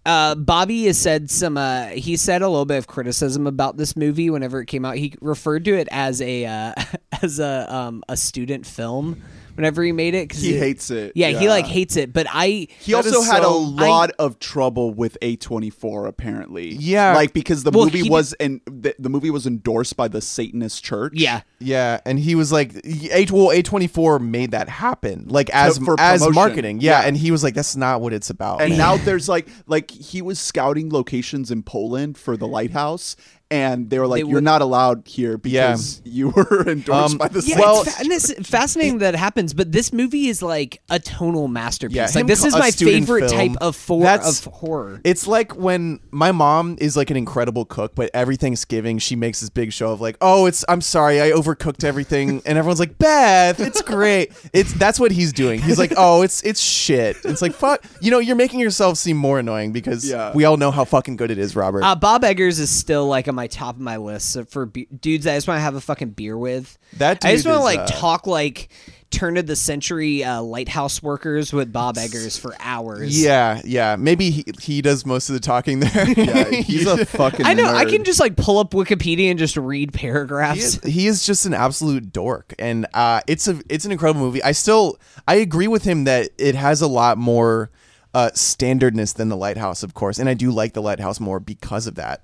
uh, Bobby has said some. Uh, he said a little bit of criticism about this movie whenever it came out. He referred to it as a uh, as a um, a student film. Whenever he made it, 'cause He hates it. Yeah, he like hates it. But I He also had so- a lot of trouble with A24 apparently. Yeah. Like because the Well, movie was and the, the movie was endorsed by the Satanist church. yeah. Yeah, and he was like, "A well, A twenty four made that happen, like as for as marketing." Yeah, Yeah. and he was like, "That's not what it's about." And now there's like like he was scouting locations in Poland for the lighthouse and they were like They you're would- not allowed here because you were endorsed Um, by the Yeah, Well- it's, fa- and it's fascinating that it happens, but this movie is like a tonal masterpiece. Yeah, like this is my favorite film. type of for of horror. It's like when my mom is like an incredible cook, but every Thanksgiving she makes this big show of like, "Oh, it's I'm sorry, I overcooked everything," and everyone's like, "Beth, it's great." It's that's what he's doing. He's like, "Oh, it's it's shit." It's like, "Fuck," you know, you're making yourself seem more annoying because Yeah. we all know how fucking good it is, Robert. Uh, Bob Eggers is still like on my top of my list so for be- dudes that I just want to have a fucking beer with. That I just want to like uh, talk like turn of the century uh, lighthouse workers with Bob Eggers for hours. Yeah, yeah. Maybe he, he does most of the talking there. Yeah, he's a fucking. I know. I can just like pull up Wikipedia and just read he paragraphs. is, he is just an absolute dork and uh, it's a it's an incredible movie i still i agree with him that it has a lot more uh, standardness than the lighthouse of course and i do like the lighthouse more because of that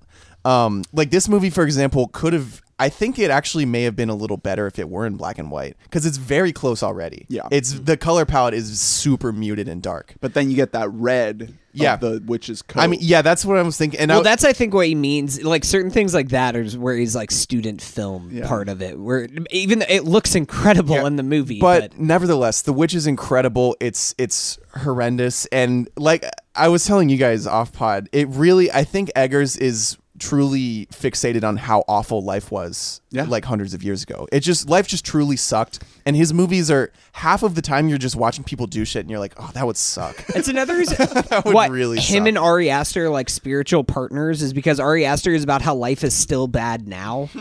um, like this movie for example could have i think it actually may have been a little better if it were in black and white because it's very close already Yeah. it's the color palette is super muted and dark But then you get that red. Yeah. Of the witch's coat. i mean yeah that's what i was thinking and well, I, that's I think what he means. Like certain things like that are where he's like student film Yeah. part of it, where even it looks incredible Yeah, in the movie, but, but, nevertheless the witch is incredible it's it's horrendous and like i was telling you guys off pod it really i think eggers is truly fixated on how awful life was Yeah. like hundreds of years ago it just life just truly sucked and his movies are half of the time you're just watching people do shit and you're like oh that would suck It's another reason would what really him suck. and Ari Aster like spiritual partners is because Ari Aster is about how life is still bad now.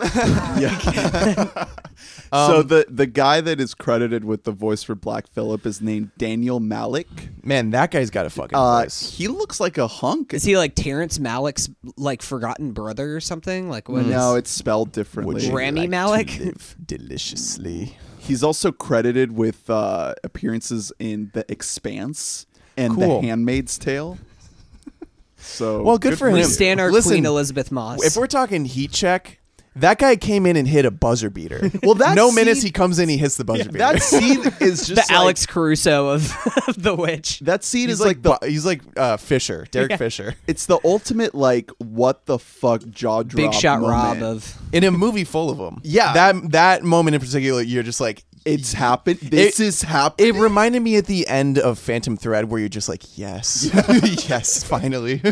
so Um, the the guy that is credited with the voice for Black Phillip is named Daniel Malik. man that guy's got a fucking Uh, voice he looks like a hunk. Is he like Terrence Malick's like forgotten brother or something? Like what? no, is- it's spelled differently. would Rami like Malek? to live deliciously He's also credited with uh, appearances in The Expanse and Cool. The Handmaid's Tale. So Well, good for him. we him. stand our Listen, Queen Elisabeth Moss. If we're talking heat check, that guy came in and hit a buzzer beater. Well, that no scene- minutes he comes in, he hits the buzzer beater. that scene is just the like, Alex Caruso of the witch. That scene he's is like, the Bu- he's like uh, Fisher, Derek Yeah. Fisher, it's the ultimate like what the fuck jaw drop Big shot moment. Rob of in a movie full of them. Yeah. that that moment in particular, you're just like, It's happened. This It- is happening. It reminded me at the end of Phantom Thread, where you're just like, yes, yes, finally,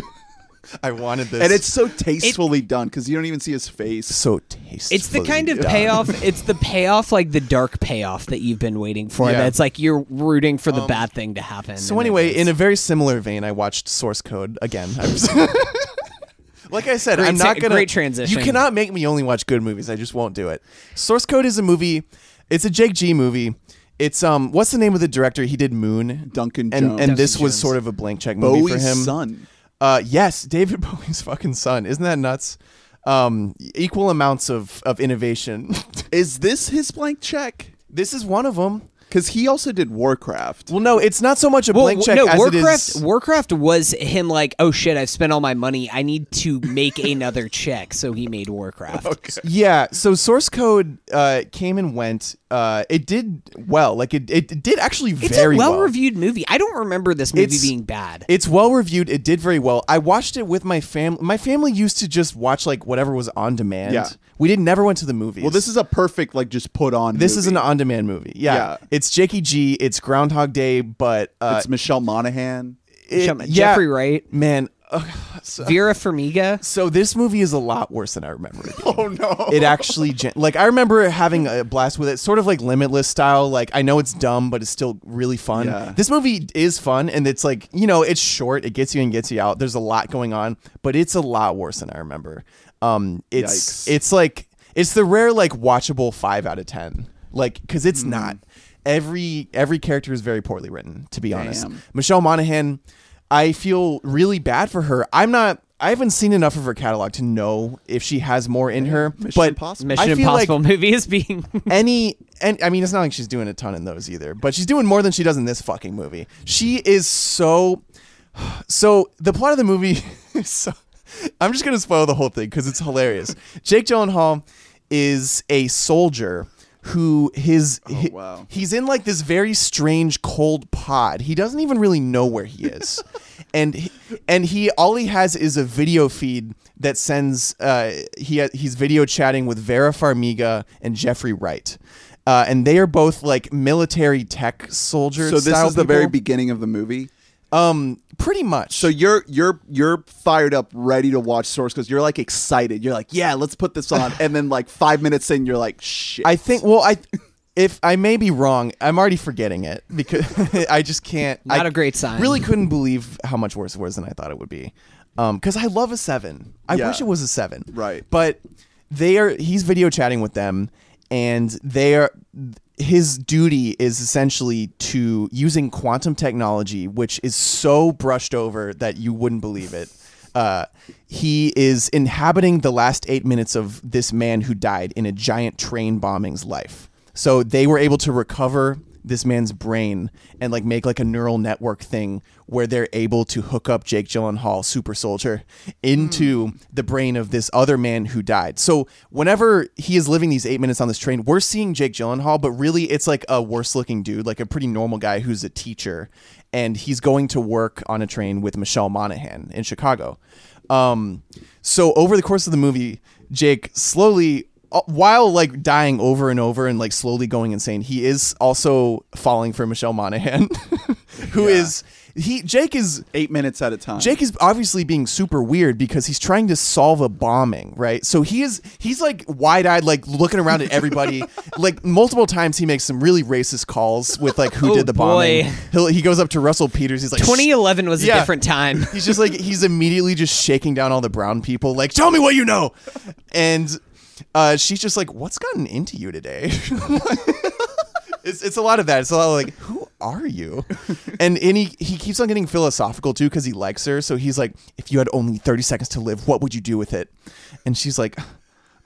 I wanted this, and it's so tastefully done because you don't even see his face. so tasteful. it's the kind of payoff. It's the payoff, like the dark payoff that you've been waiting for. Yeah. That's like you're rooting for the bad thing to happen. So anyway, in a very similar vein, I watched Source Code again. Like I said, Great I'm not gonna. great transition. You cannot make me only watch good movies. I just won't do it. Source Code is a movie. It's a Jake G movie. It's um, what's the name of the director? He did Moon. Duncan and Jones. and this Duncan was Jones. sort of a blank check movie Bowie's for him. son. Uh, yes, David Bowie's fucking son. Isn't that nuts? Um, equal amounts of of innovation. Is this his blank check? this is one of them. Because he also did Warcraft. Well, no, it's not so much a Well, blank check no, as Warcraft. it is. Warcraft was him like, oh shit, I've spent all my money. I need to make another check. So he made Warcraft. Okay. Yeah, so source code uh, came and went. Uh, it did well. Like it, it did actually It's very a well. well-reviewed movie. I don't remember this movie It's- being bad. It's well reviewed. It did very well. I watched it with my family. My family used to just watch like whatever was on demand. Yeah. We did never went to the movies. Well, this is a perfect like just put on. this is an on-demand movie. Yeah. Yeah. it's Jakey G. It's Groundhog Day, but uh, it's Michelle Monaghan. it- Shut- yeah, Jeffrey Wright, man. ugh, so, Vera Farmiga. so this movie is a lot worse than I remember. It being. Oh no! it actually gen- like I remember having a blast with it, sort of like Limitless style. Like I know it's dumb, but it's still really fun. Yeah. This movie is fun, and it's like you know it's short. It gets you in and gets you out. There's a lot going on, but it's a lot worse than I remember. Um, it's Yikes. it's like it's the rare like watchable five out of ten. Like because it's not every every character is very poorly written. To be honest, Michelle Monaghan, I feel really bad for her. I'm not. I haven't seen enough of her catalog to know if she has more in her. Mission but Impossible. Mission I feel like Impossible movie is being. any and I mean it's not like she's doing a ton in those either, but she's doing more than she does in this fucking movie. She is so so the plot of the movie is so I'm just gonna spoil the whole thing because it's hilarious. Jake Gyllenhaal is a soldier who his he- wow. he's in like this very strange cold pod. He doesn't even really know where he is. and he, and he all he has is a video feed that sends uh he he's video chatting with Vera Farmiga and Jeffrey Wright. Uh, and they are both like military tech soldiers. So this is the very beginning of the movie. Um pretty much. So you're you're you're fired up, ready to watch Source because you're like excited. You're like, yeah, let's put this on. and then like five minutes in, you're like, shit. I think. Well, I if I may be wrong, I'm already forgetting it because I just can't. Not I a great sign. Really couldn't believe how much worse it was than I thought it would be. Um, because I love a seven. I Yeah. wish it was a seven. Right. But they are. He's video chatting with them, and they are. His duty is essentially to using quantum technology, which is so brushed over that you wouldn't believe it. Uh, he is inhabiting the last eight minutes of this man who died in a giant train bombing's life. So they were able to recover this man's brain and like make like a neural network thing where they're able to hook up Jake Gyllenhaal, super soldier, into the brain of this other man who died. So whenever he is living these eight minutes on this train, we're seeing Jake Gyllenhaal, but really it's like a worse looking dude, like a pretty normal guy who's a teacher, and he's going to work on a train with Michelle Monaghan in Chicago. Um, so over the course of the movie, Jake slowly Uh, while like dying over and over and like slowly going insane, he is also falling for Michelle Monaghan, who is he Jake is Eight minutes at a time. Jake is obviously being super weird because he's trying to solve a bombing, right? So he is he's like wide-eyed like looking around at everybody. like multiple times he makes some really racist calls with like who Oh, did the bombing. He'll, he goes up to Russell Peters, he's like 2011 was a different time. He's just like he's immediately just shaking down all the brown people, like, "Tell me what you know." And uh, she's just like, "What's gotten into you today?" it's it's a lot of that. It's a lot of like, "Who are you?" And and he he keeps on getting philosophical too because he likes her. So he's like, "If you had only thirty seconds to live, what would you do with it?" And she's like.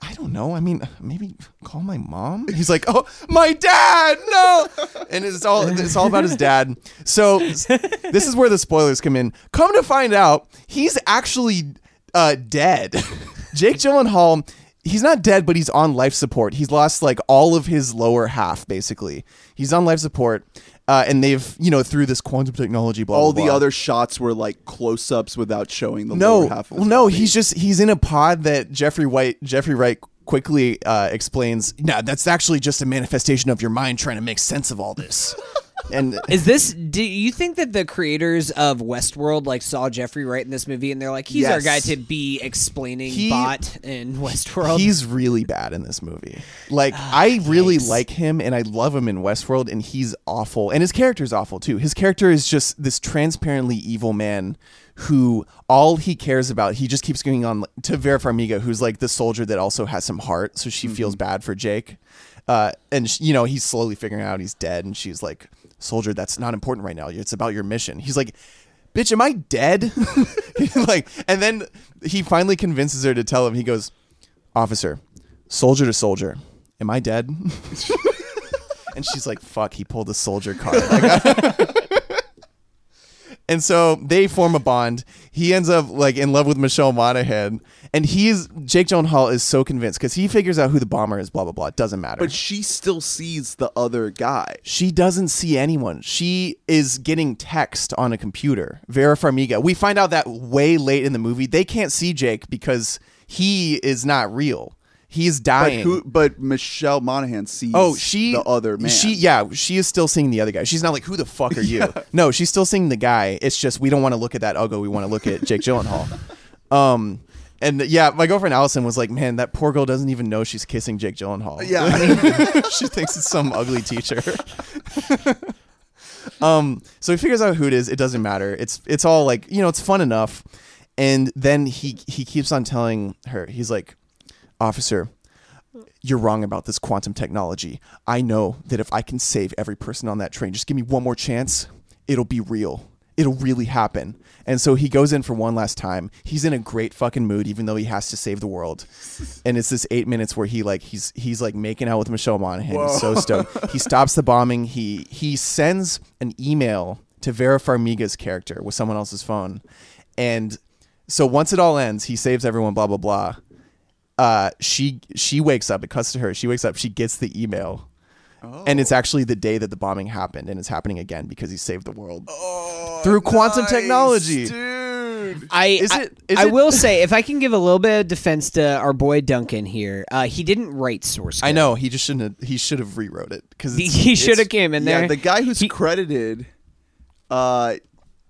I don't know. I mean, maybe call my mom. He's like, "Oh, my dad, no!" And it's all it's all about his dad. So this is where the spoilers come in. Come to find out, he's actually uh, dead. Jake Gyllenhaal, he's not dead, but he's on life support. He's lost like all of his lower half, basically. He's on life support, uh, and they've you know through this quantum technology, blah All blah, the blah. other shots were like close-ups without showing the no, lower half of well, no, body. he's just he's in a pod that Jeffrey White Jeffrey Wright quickly uh, explains. No, that's actually just a manifestation of your mind trying to make sense of all this. and Is this? Do you think that the creators of Westworld like saw Jeffrey Wright in this movie and they're like, he's our Yes. guy to be explaining He- bot in Westworld? He's really bad in this movie. Like I really yikes. like him and I love him in Westworld and he's awful. And his character's awful too. His character is just this transparently evil man who all he cares about, he just keeps going on to Vera Farmiga, who's like the soldier that also has some heart, so she feels bad for Jake. Uh, and sh- you know he's slowly figuring out he's dead, and she's like, "Soldier, that's not important right now. It's about your mission." He's like, "Bitch, am I dead?" like, and then he finally convinces her to tell him. He goes, "Officer, soldier to soldier, am I dead?" and she's like, "Fuck!" He pulled a soldier card. And so they form a bond. He ends up like in love with Michelle Monaghan, and he's Jake Gyllenhaal is so convinced because he figures out who the bomber is. Blah blah blah. It doesn't matter. but she still sees the other guy. she doesn't see anyone. She is getting text on a computer. Vera Farmiga. We find out that way late in the movie. They can't see Jake because he is not real. He's But dying. who? But Michelle Monaghan sees. Oh, she the other man. She yeah, she is still seeing the other guy. She's not like, who the fuck are you? No, she's still seeing the guy. It's just we don't want to look at that Ugo. We want to look at Jake Gyllenhaal. Um, and yeah, my girlfriend Allison was like, man, that poor girl doesn't even know she's kissing Jake Gyllenhaal. Yeah. she thinks it's some ugly teacher. um, so he figures out who it is. It doesn't matter. It's it's all like you know, it's fun enough. And then he he keeps on telling her, he's like, officer, you're wrong about this quantum technology. I know that if I can save every person on that train, just give me one more chance, it'll be real. It'll really happen. And so he goes in for one last time. He's in a great fucking mood, even though he has to save the world. And it's this eight minutes where he like he's he's like making out with Michelle Monaghan. He's so stoked. he stops the bombing. He he sends an email to Vera Farmiga's character with someone else's phone. And so once it all ends, he saves everyone, blah blah blah uh, she she wakes up. It cuts to her. She wakes up. She gets the email, and it's actually the day that the bombing happened, and it's happening again because he saved the world through quantum technology. dude. I Is I, it- is I it- will say if I can give a little bit of defense to our boy Duncan here, uh, he didn't write source. Code. I know he just shouldn't. Have, he should have rewrote it because He, he should have came in there. Yeah, the guy who's He- credited, uh,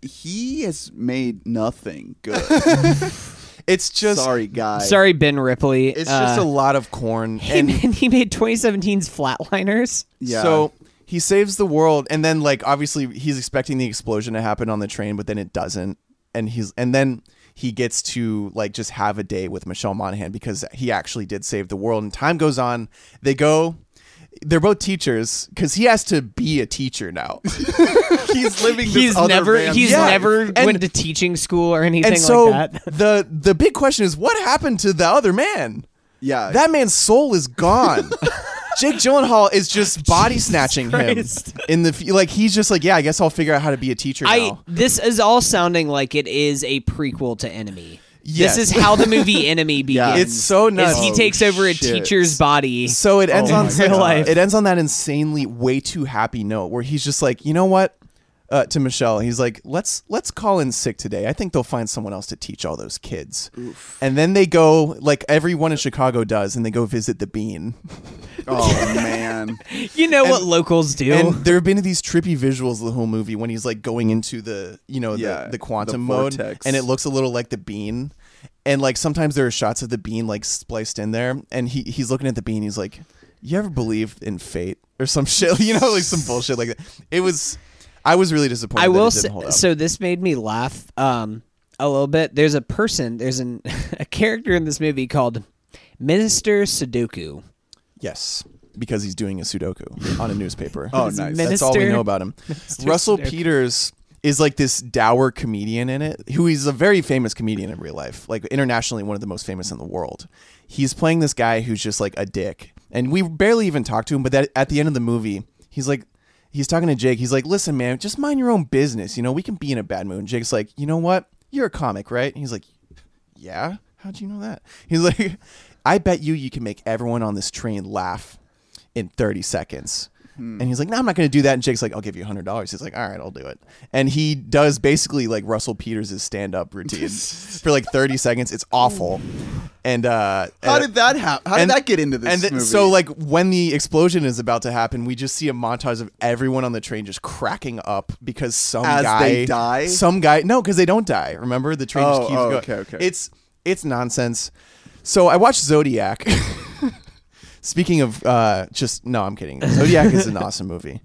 he has made nothing good. It's just Sorry, guy. Sorry, Ben Ripley. It's Uh, just a lot of corn He, and made, he made 2017's Flatliners. Yeah. So he saves the world, and then like obviously he's expecting the explosion to happen on the train, but then it doesn't, and he's and then he gets to like just have a day with Michelle Monaghan because he actually did save the world. And time goes on, they go. They're both teachers because he has to be a teacher now. he's living. This He's other never man's he's life. never And- went to teaching school or anything and so like that. the the big question is, what happened to the other man? Yeah, That man's soul is gone. Jake Gyllenhaal is just body snatching him in the like. He's just like, yeah, I guess I'll figure out how to be a teacher I now. this is all sounding like it is a prequel to Enemy. Yes. This is how the movie Enemy begins. Yeah. It's so Is nuts. he Oh, takes over a shit. teacher's body. So it ends Oh on God. life. it ends on that insanely way too happy note where he's just like, you know what? Uh, to Michelle, he's like, let's let's call in sick today. I think they'll find someone else to teach all those kids. And then they go like everyone in Chicago does, and they go visit the Bean. oh man. You know what locals do. And there have been these trippy visuals of the whole movie when he's like going into the you know Yeah, the, the quantum the mode, and it looks a little like the Bean. And like sometimes there are shots of the Bean like spliced in there, and he he's looking at the Bean. He's like, "You ever believed in fate or some shit? You know, like some bullshit like that." It was. I was really disappointed. I that will say, hold up. so this made me laugh um, a little bit. There's a person, there's an, a character in this movie called Minister Sudoku. Yes, because he's doing a Sudoku on a newspaper. Oh, nice. That's all we know about him. Minister Russell Sudoku. Peters is like this dour comedian in it, who is a very famous comedian in real life, like internationally one of the most famous in the world. He's playing this guy who's just like a dick, and we barely even talk to him. But that, at the end of the movie, he's like, he's talking to Jake. He's like, "Listen, man, just mind your own business. You know, we can be in a bad mood." And Jake's like, "You know what? You're a comic, right?" And he's like, "Yeah. How'd you know that?" He's like, "I bet you you can make everyone on this train laugh in 30 seconds." And he's like, "No, I'm not going to do that." And Jake's like, "I'll give you hundred dollars." He's like, "All right, I'll do it." And he does basically like Russell Peters' stand-up routine for like 30 seconds. It's awful. And uh, How did that happen? How did and- that get into this and th- movie? so like when the explosion is about to happen, we just see a montage of everyone on the train just cracking up because some As guy they die? Some guy no, because they don't die. Remember the train Oh, just keeps oh, going. okay, okay. It's it's nonsense. So I watched Zodiac. Speaking of uh, just no, I'm kidding. Zodiac is an awesome movie.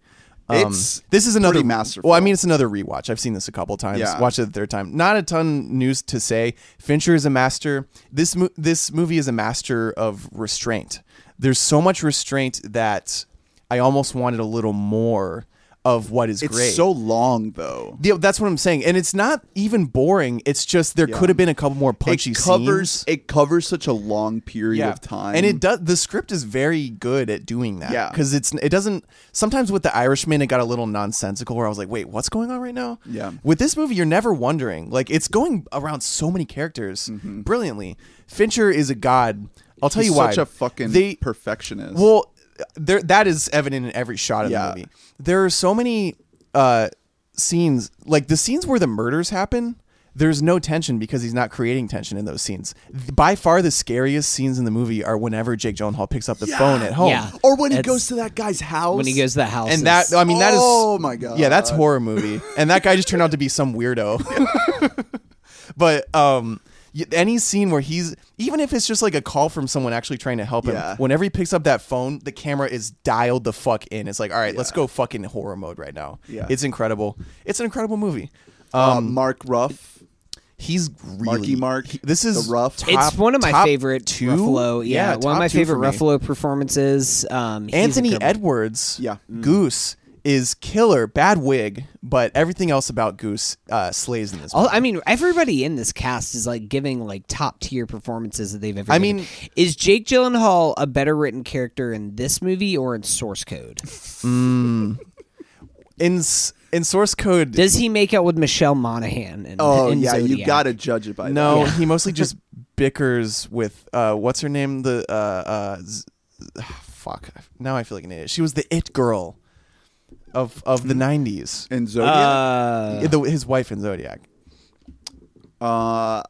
Um, It's this is another pretty masterful. Well, I mean, it's another rewatch. I've seen this a couple times. Yeah. Watched it the third time. Not a ton news to say. Fincher is a master. This mo- this movie is a master of restraint. There's so much restraint that I almost wanted a little more of what is great. it's great. so long though. Yeah, that's what I'm saying, and it's not even boring. It's just there Yeah. could have been a couple more punchy it covers scenes. it covers such a long period yeah. of time, and it does. The script is very good at doing that. Yeah. because it's it doesn't. Sometimes with the Irishman, it got a little nonsensical. Where I was like, wait, what's going on right now? Yeah. With this movie, you're never wondering. Like it's going around so many characters brilliantly. Fincher is a god. I'll tell Mm-hmm. He's you why. such a fucking they perfectionist. well, there that is evident in every shot of Yeah. the movie. There are so many uh, scenes, like the scenes where the murders happen. There's no tension because he's not creating tension in those scenes. By far, the scariest scenes in the movie are whenever Jake Gyllenhaal picks up the phone at home. Yeah. or when he It's- goes to that guy's house. when he goes to the house. And that, I mean, that is. Oh my God. Yeah, that's horror movie, and that guy just turned out to be some weirdo. but um, y- any scene where he's, even if it's just like a call from someone actually trying to help him, Yeah. whenever he picks up that phone, the camera is dialed the fuck in. It's like, all right, let's go fucking horror mode right now. Yeah. it's incredible. It's an incredible movie. uh, Mark Ruff. He's really Marky Mark, he- this is the Ruff. top- it's one of my favorite two? Ruffalo. Yeah, one of my favorite. Ruffalo performances. Um, Anthony. Edwards, Yeah. Goose is killer. Bad wig, but everything else about Goose uh, slays in this. Movie. I mean, everybody in this cast is like giving like top tier performances that they've ever. I given. mean- is Jake Gyllenhaal a better written character in this movie or in Source Code? in in source code Does he make out with Michelle Monaghan? In, Oh in yeah, you got to judge it by no that. he mostly just bickers with uh what's her name the uh uh z- fuck now i feel like an idiot she was the it girl of of the 90s In Zodiac, Uh, the, his wife in zodiac uh,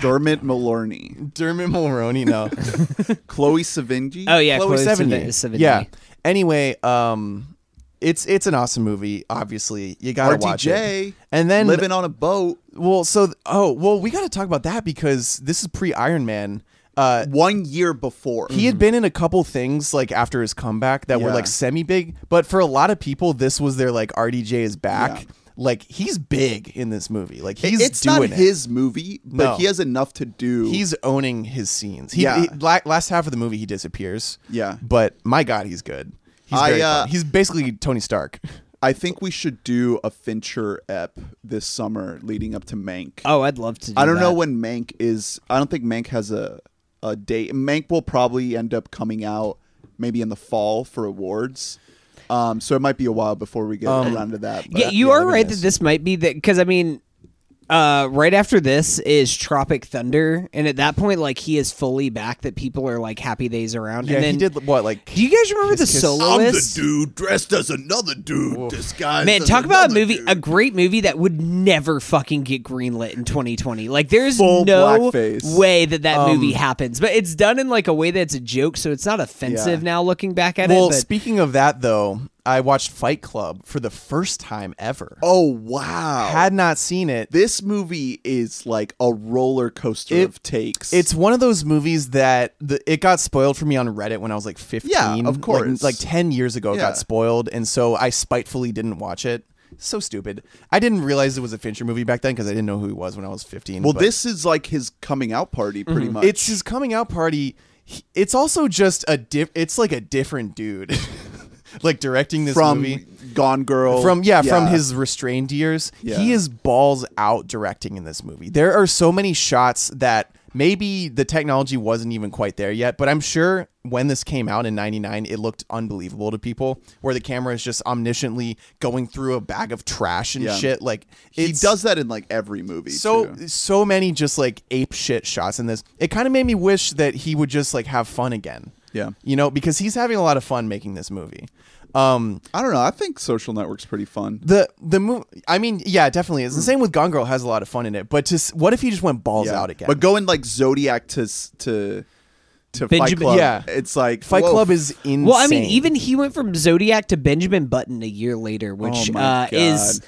Dermot Mulroney, dermot mulroney no Chloe Savini. oh yeah, Chloe Chloe Sevigny. Sevigny. Sevigny. yeah anyway um it's it's an awesome movie obviously you gotta watch it RDJ, and then living on a boat. well so oh well we gotta talk about that because this is pre iron man uh One year before, He had been in a couple things like after his comeback that were Yeah. like semi big, but for a lot of people, this was their like RDJ is back. Yeah. Like he's big in this movie. Like he's it's doing not it. his movie, but No. he has enough to do. He's owning his scenes. He, Yeah. he- la- last half of the movie he disappears. Yeah. but my God, he's good. He's I, very uh, fun. He's basically Tony Stark. I think we should do a Fincher ep this summer leading up to Mank. Oh, I'd love to. do I don't know that. when Mank is. I don't think Mank has a a date. Mank will probably end up coming out maybe in the fall for awards. Um, so it might be a while before we get Um, around to that. Yeah, you yeah, are right that this might be that because I mean, uh, right after this is Tropic Thunder, and at that point, like he is fully back. That people are like happy that he's around. Yeah, and then, he did what like Do you guys remember Kiss, the Kiss. soloist? I'm the dude dressed as another dude disguised. Man, talk about a movie, a great movie that would never fucking get greenlit in 2020. Like, there's Full no blackface. way that that Um, movie happens, but it's done in like a way that's a joke, so it's not offensive Yeah. now looking back at Well, it. Well, speaking of that though, I watched Fight Club for the first time ever. Oh wow! Had not seen it. this movie is like a roller coaster It- of takes. It's one of those movies that the, it got spoiled for me on Reddit when I was like 15. Yeah, of course. Like, 10 years ago, it Yeah. got spoiled. And so I spitefully didn't watch it. So stupid. I didn't realize it was a Fincher movie back then because I didn't know who he was when I was 15. well, but this is like his coming out party, mm-hmm. pretty much. It's his coming out party. It's also just a diff. It's like a different dude, like directing this from movie. Gone Girl. From yeah, from his restrained years, Yeah. he is balls out directing in this movie. There are so many shots that maybe the technology wasn't even quite there yet, but I'm sure when this came out in 99 it looked unbelievable to people where the camera is just omnisciently going through a bag of trash and Yeah. shit like He does that in like every movie. so too. so many just like ape shit shots in this. It kind of made me wish that he would just like have fun again. Yeah. You know, because he's having a lot of fun making this movie. Um I don't know. I think Social Network's pretty fun. the the movie I mean, yeah, definitely. It's the same with Gone Girl has a lot of fun in it, but just what if he just went balls Yeah. out again? But going like Zodiac to s- to to Fight Club, yeah. it's like Fight whoa. Club is insane. well, I mean, even he went from Zodiac to Benjamin Button a year later, which Oh my uh, is,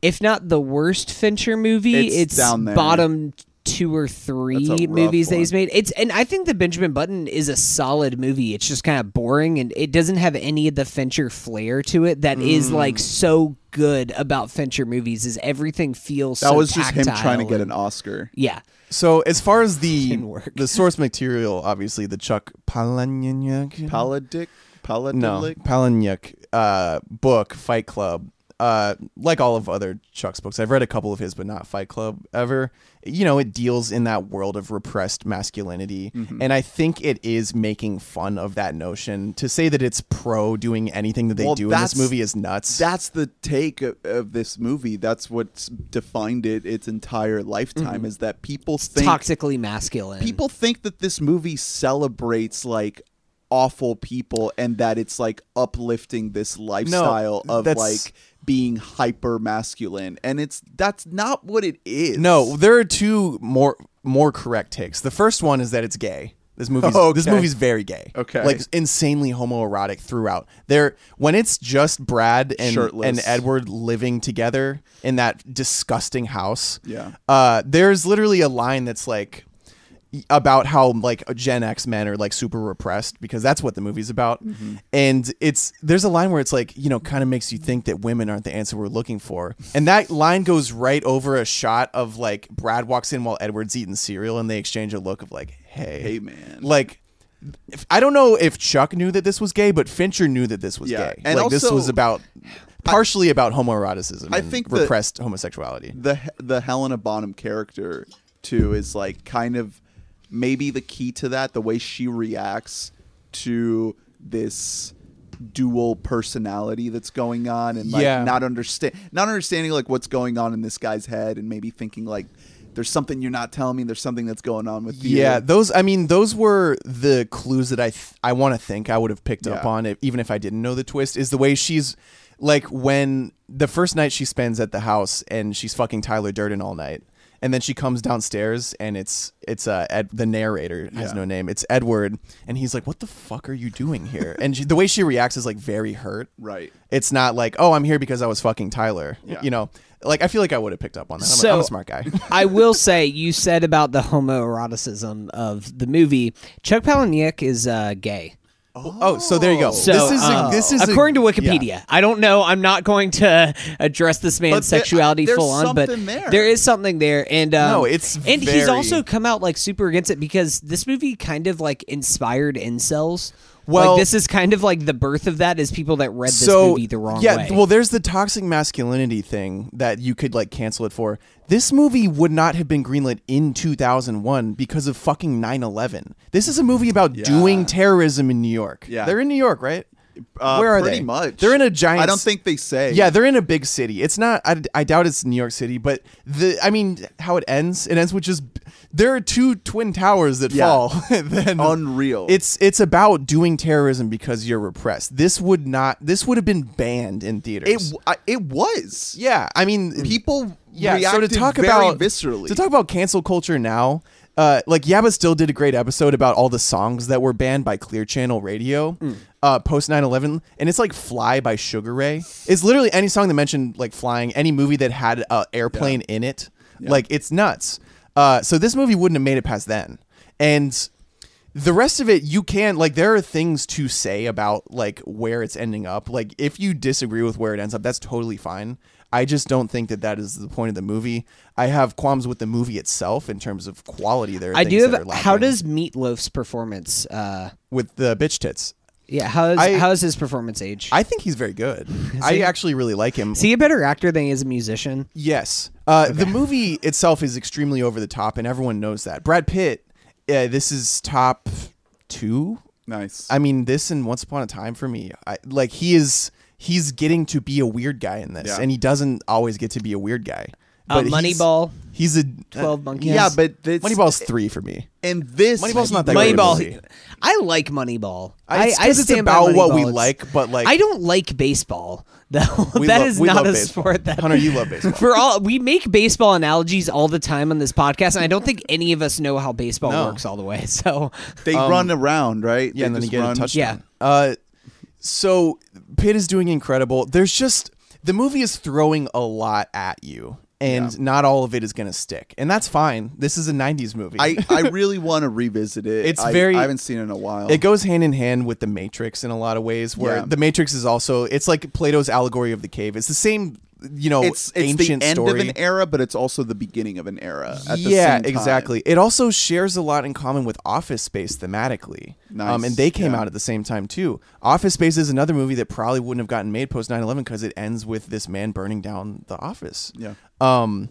if not the worst Fincher movie, It's it's, down there. bottom two or three movies that he's made. It's and I think the Benjamin Button is a solid movie. It's just kind of boring and it doesn't have any of the Fincher flair to it that is Mm. like so good about Fincher movies. Is everything feels that so was just him trying to get an Oscar. yeah. so as far as the the source material, obviously the Chuck Palahniuk Paladic, Paladic. no Palahniuk uh, book Fight Club. Uh, like all of other Chuck's books, I've read a couple of his, but not Fight Club ever. You know, it deals in that world of repressed masculinity, Mm-hmm. and I think it is making fun of that notion. To say that it's pro doing anything that they Well, do in this movie is nuts. That's the take of, of this movie. That's what's defined it its entire lifetime. Is that people think Toxically masculine. people think that this movie celebrates like awful people and that it's like uplifting this lifestyle of like being hyper masculine and it's that's not what it is No, there are two more more correct takes. The first one is that it's gay. This movie's this Okay. movie's very gay. Okay. like insanely homoerotic throughout. There, when it's just Brad and Shirtless. and Edward living together in that disgusting house. Yeah. uh, there's literally a line that's like about how like Gen X men are like super repressed because that's what the movie's about. Mm-hmm. And it's there's a line where it's like, you know, kind of makes you think that women aren't the answer we're looking for. And that line goes right over a shot of like Brad walks in while Edward's eating cereal and they exchange a look of like, "Hey, hey man like if, I don't know if Chuck knew that this was gay, but Fincher knew that this was Yeah, gay. and like this was about partially about homoeroticism I think the- repressed homosexuality. the the Helena Bonham character too is like kind of maybe the key to that the way she reacts to this dual personality that's going on and like Yeah. not understand not understanding like what's going on in this guy's head and maybe thinking like there's something you're not telling me there's something that's going on with you Yeah, those. I mean, those were the clues that I th- I want to think I would have picked up on, it, even if I didn't know the twist. Is the way she's like when the first night she spends at the house and she's fucking Tyler Durden all night, and then she comes downstairs and it's it's uh Ed, the narrator has Yeah. no name. It's Edward, and he's like, "What the fuck are you doing here?" and she, the way she reacts is like very hurt. right It's not like, "Oh, I'm here because I was fucking Tyler." Yeah. You know, like I feel like I would have picked up on that. I'm, a, So- I'm a smart guy. I will say, you said about the homoeroticism of the movie. Chuck Palahniuk is uh, gay. Oh, so there you go. So, this is a, uh, this is a- according to yeah. Wikipedia. I don't know. I'm not going to address this man's But sexuality full on, but there. there is something there. And um, No, it's and he's also come out like super against it because this movie kind of like inspired incels. Well- like this is kind of like the birth of that is people that read this so movie the wrong yeah, way. Yeah, well, there's the toxic masculinity thing that you could like cancel it for. This movie would not have been greenlit in 2001 because of fucking 9/11. This is a movie about doing terrorism in New York. Yeah. they're in New York, right? Uh, Where are pretty they? much. They're in a giant. I don't think they say. Yeah, they're in a big city. It's not. I, I doubt it's New York City, but the. I mean, how it ends. It ends with just there are two twin towers that Yeah. fall. then Unreal. It's it's about doing terrorism because you're repressed. This would not. This would have been banned in theaters. it. I- It was. yeah, I mean, People yeah. So to talk very about viscerally. to talk about cancel culture now. Uh, like Yabba still did a great episode about all the songs that were banned by Clear Channel Radio Mm. uh, post 9-11 and it's like Fly by Sugar Ray. It's literally any song that mentioned like flying, any movie that had an airplane in it. Like it's nuts. Uh, so this movie wouldn't have made it past then. And the rest of it you can like there are things to say about like where it's ending up like if you disagree with where it ends up that's totally fine i just don't think that that is the point of the movie i have qualms with the movie itself in terms of quality there are I things do that have. are How lacking does Meatloaf's performance? Uh, with the bitch tits yeah, how is I- how is his performance age? i think he's very good i actually really like him is he a better actor than he is a musician? Yes. Uh, The movie itself is extremely over the top, and everyone knows that. Brad Pitt, uh, this is top two. nice. I mean, this and Once Upon a Time for me, I, like he is, he's getting to be a weird guy in this, Yeah. and he doesn't always get to be a weird guy. Uh, he's- Moneyball, He's a Twelve Monkeys. yeah, but this, Moneyball's three for me. and this Moneyball's not that great of a Moneyball. I like Moneyball. I- I, it's I 'cause it's stand by about what we Moneyball. It's- like, but, like- I don't like baseball. Though We that love- is we not love a baseball. sport that Hunter, you love baseball. For all we make baseball analogies all the time on this podcast, and I don't think any of us know how baseball No. works all the way. So They run around, right? Yeah, They and then you get run. a touchdown. Yeah. Uh, so Pitt is doing incredible. There's just the movie is throwing a lot at you, and not all of it is going to stick, and that's fine. This is a '90s movie. I, I really want to revisit it. It's I- very- I haven't seen it in a while. it goes hand in hand with the Matrix in a lot of ways. Where Yeah. the Matrix is also it's like Plato's allegory of the cave. It's the same, you know, it's it's ancient the end story. of an era, but it's also the beginning of an era. At the yeah, exactly. It also shares a lot in common with Office Space thematically. Nice, Um, and they came yeah. out at the same time too. Office Space is another movie that probably wouldn't have gotten made post 9/11 because it ends with this man burning down the office. Yeah. Um,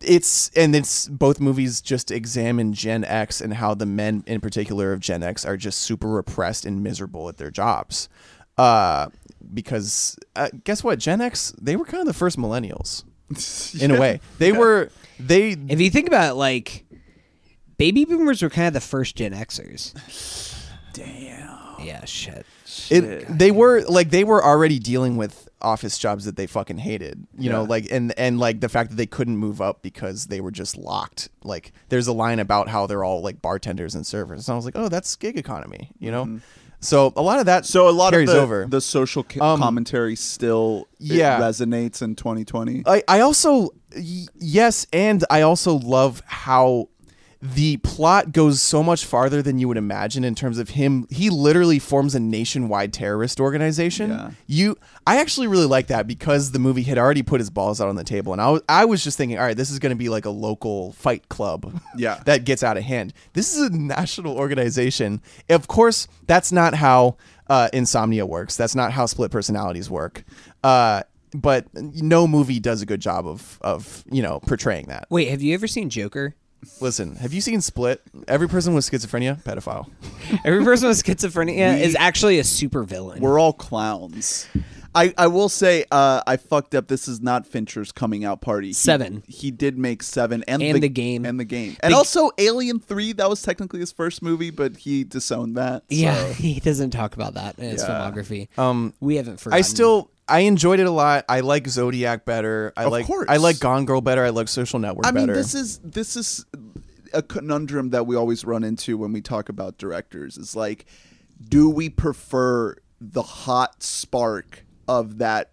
it's and it's both movies just examine Gen X and how the men in particular of Gen X are just super repressed and miserable at their jobs. Uh, because uh, guess what, Gen X they were kind of the first millennials. In a way. They were they if you think about it, like baby boomers were kind of the first Gen Xers. Damn. Yeah, shit. it they were like they were already dealing with office jobs that they fucking hated you know like and and like the fact that they couldn't move up because they were just locked. Like there's a line about how they're all like bartenders and servers. And i was like oh that's gig economy you know so a lot of that. So a lot carries of the, over the social ca- Um, commentary still it yeah. resonates in 2020. I, I also y- yes and i also love how the plot goes so much farther than you would imagine in terms of him. He literally forms a nationwide terrorist organization. Yeah. you i actually really like that because the movie had already put his balls out on the table and i was, I was just thinking all right this is going to be like a local fight club Yeah. that gets out of hand. This is a national organization. Of course that's not how uh, insomnia works. That's not how split personalities work. Uh, but no movie does a good job of of you know portraying that. Wait, have you ever seen Joker? Listen, have you seen Split? Every person with schizophrenia, pedophile. Every person with schizophrenia is actually a super villain. We're all clowns. I, I will say uh, I fucked up. This is not Fincher's coming out party. He- Seven. He, did make seven and, And the game. and the game and also Alien Three. That was technically his first movie, but he disowned that. so- yeah, he doesn't talk about that in his Yeah. filmography. Um, we haven't forgotten. I still I enjoyed it a lot. I like Zodiac better. I Of like course. I like Gone Girl better. I like Social Network I mean, better. this is this is a conundrum that we always run into when we talk about directors. Is like, do we prefer the hot spark of that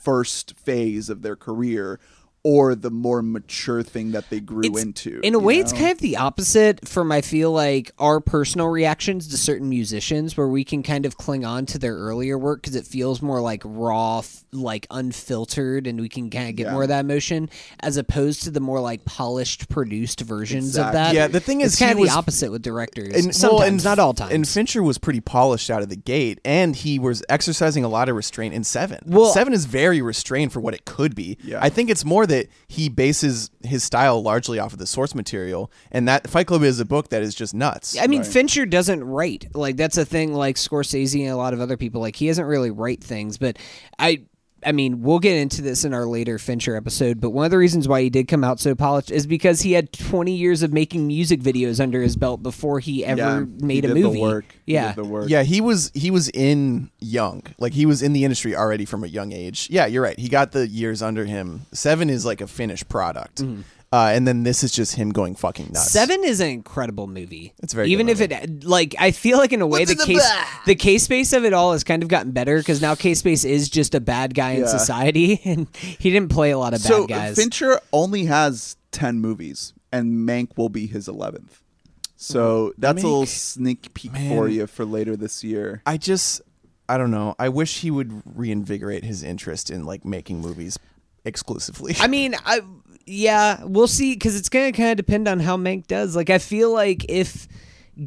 first phase of their career, or the more mature thing that they grew It's- into. In a way, it's kind of the opposite from I feel like our personal reactions to certain musicians, where we can kind of cling on to their earlier work because it feels more like raw, like unfiltered, and we can kind of get Yeah. more of that emotion, as opposed to the more like polished, produced versions Exactly. of that. Yeah, the thing it's is, kind he of was- the opposite with directors. And, Sometimes, well, and, not all times. And Fincher was pretty polished out of the gate, and he was exercising a lot of restraint in Seven. Well- Seven is very restrained for what it could be. Yeah. I think it's more that he bases his style largely off of the source material, and that Fight Club is a book that is just nuts. I mean, Right. Fincher doesn't write. Like that's a thing. Like Scorsese and a lot of other people. Like he doesn't really write things. But I, I mean, we'll get into this in our later Fincher episode. But one of the reasons why he did come out so polished is because he had 20 years of making music videos under his belt before he ever Yeah, made he a did movie. The work. He Yeah. did the work. Yeah, he was he was in young, like he was in the industry already from a young age. Yeah, you're right. He got the years under him. Seven is like a finished product, mm-hmm. Uh, and then this is just him going fucking nuts. Seven is an incredible movie. It's very even good if it like I feel like in a way the case the case space of it all has kind of gotten better because now case space is just a bad guy in Yeah. society and he didn't play a lot of bad guys. Fincher only has ten movies, and Mank will be his eleventh. So that's a little sneak peek man. for you for later this year. I just I don't know. I wish he would reinvigorate his interest in like making movies exclusively. I mean, I yeah, we'll see because it's gonna kind of depend on how Mank does. Like, I feel like if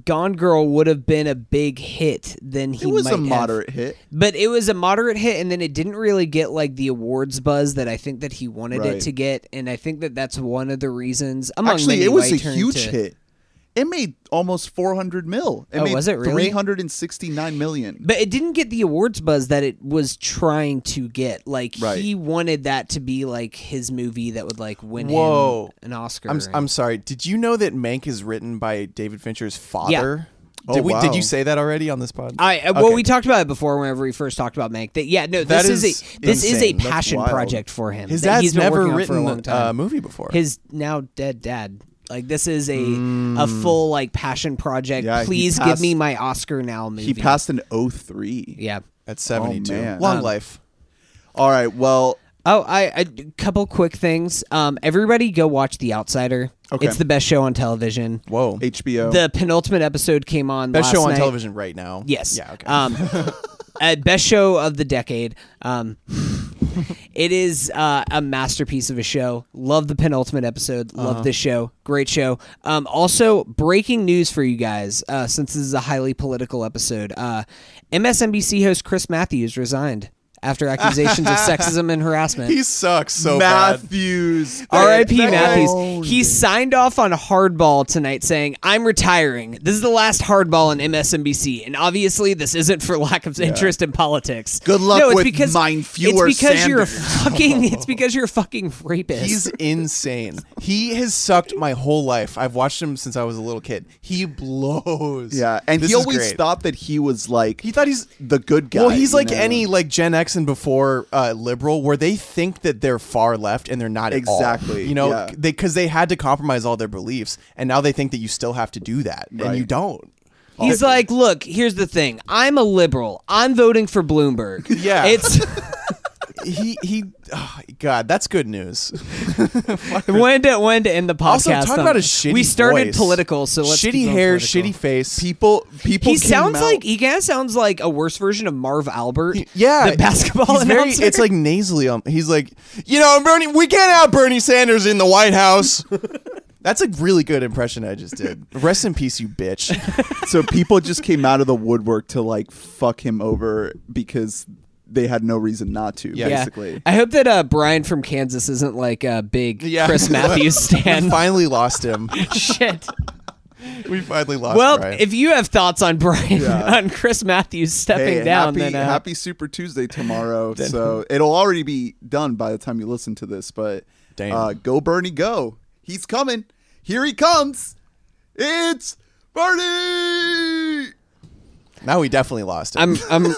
Gone Girl would have been a big hit, then he It was a have- moderate hit. but it was a moderate hit, and then it didn't really get like the awards buzz that I think that he wanted Right. it to get, and I think that that's one of the reasons. Among Actually, many it was a huge to- hit. It made almost 400 mil. It Oh, made was it really? 369 million. But it didn't get the awards buzz that it was trying to get. Like Right. he wanted that to be like his movie that would like win Whoa. him an Oscar. I'm I'm sorry. Did you know that Mank is written by David Fincher's father? Oh, did we wow. did you say that already on this pod? I uh, well, Okay. we talked about it before whenever we first talked about Mank. That yeah, no, That this is, is a this is a passion project for him. His dad's he's been never working a written a movie before. His now dead dad. Like this is a a full like passion project. Mm. Yeah, he Please give me my Oscar now movie. He passed an 03. Yeah. at 72. man. Long Um, life. All right. Well, Oh, I a couple quick things. Um, everybody go watch The Outsider. Okay. It's the best show on television. Whoa. HBO. The penultimate episode came on Best last show on night. television right now. Yes. Yeah. Okay. Um, uh, best show of the decade. Um, it is uh, a masterpiece of a show. Love the penultimate episode. Love Uh-huh. this show. Great show. Um, also, breaking news for you guys, uh, since this is a highly political episode. Uh, MSNBC host Chris Matthews resigned after accusations of sexism and harassment. he sucks so bad. Matthews. R.I.P. That Matthews. owned He signed off on Hardball tonight, saying, "I'm retiring. This is the last Hardball on MSNBC, and obviously, this isn't for lack of interest in politics. Good luck no, it's with because mine fewer It's because you're a fucking. It's because you're a fucking rapist. He's insane. He has sucked my whole life. I've watched him since I was a little kid. He blows. Yeah, and This he always great. thought that he was like He thought he's the good guy. well, he's like know? any like Gen X and before uh, liberal, where they think that they're far left and they're not at all. Exactly, You know, yeah. they because they had to compromise all their beliefs, and now they think that you still have to do that, and you don't. He's like, look, here's the thing. I'm a liberal. I'm voting for Bloomberg. Yeah. It's he he. oh, God, that's good news. when to when to end the podcast. also, talk on- about a shitty. We started voice. political, so let's shitty hair, political. shitty face. people. People. He came sounds out- like he kind of sounds like a worse version of Marv Albert. Yeah, the basketball he's very. It's like nasally. Um, he's like, you know, Bernie. We can't have Bernie Sanders in the White House. That's a really good impression I just did. Rest in peace, you bitch. so people just came out of the woodwork to like fuck him over because they had no reason not to. Yeah. Basically. I hope that uh, Brian from Kansas isn't like a big Yeah. Chris Matthews stand. we stan. finally lost him. Shit. We finally lost. Him. Well, Brian. if you have thoughts on Brian Yeah. on Chris Matthews stepping Hey, down, happy, then uh, happy Super Tuesday tomorrow. so it'll already be done by the time you listen to this. But Damn. Uh, go Bernie, go! He's coming. Here he comes. It's Bernie. now we definitely lost him. I'm I'm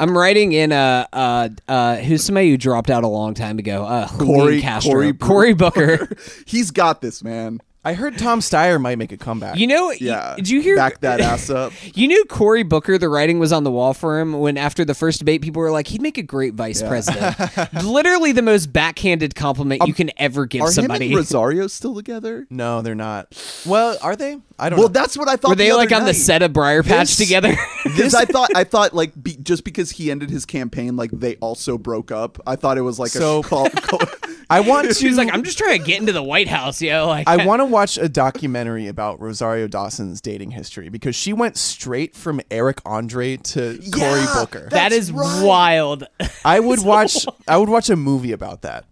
I'm writing in uh uh uh who's somebody who dropped out a long time ago. Uh Julian Castro. Cory, Booker. Booker. He's got this, man. I heard Tom Steyer might make a comeback. You know, Yeah. did you hear? Back that ass up. You knew Cory Booker, the writing was on the wall for him when after the first debate, people were like, he'd make a great vice president. Literally the most backhanded compliment you can ever give Um, Are him somebody. and Rosario still together? no, they're not. Well, are they? I don't know. Well, know. that's what I thought. were they the like other on the set of Briarpatch This- together? Because I thought I thought like be, just because he ended his campaign, like they also broke up. I thought it was like So- a call. call I want to. She's like, I'm just trying to get into the White House, yo. Like, I want to watch a documentary about Rosario Dawson's dating history because she went straight from Eric Andre to Cory Booker. that- that That's right. wild. I would watch. I would watch a movie about that.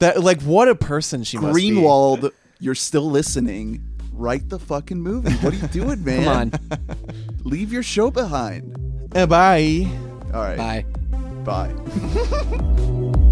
That like what a person she must be. Greenwald, you're still listening. Write the fucking movie. What are you doing, man? Come on. Leave your show behind. Uh, bye. All right. Bye. Bye.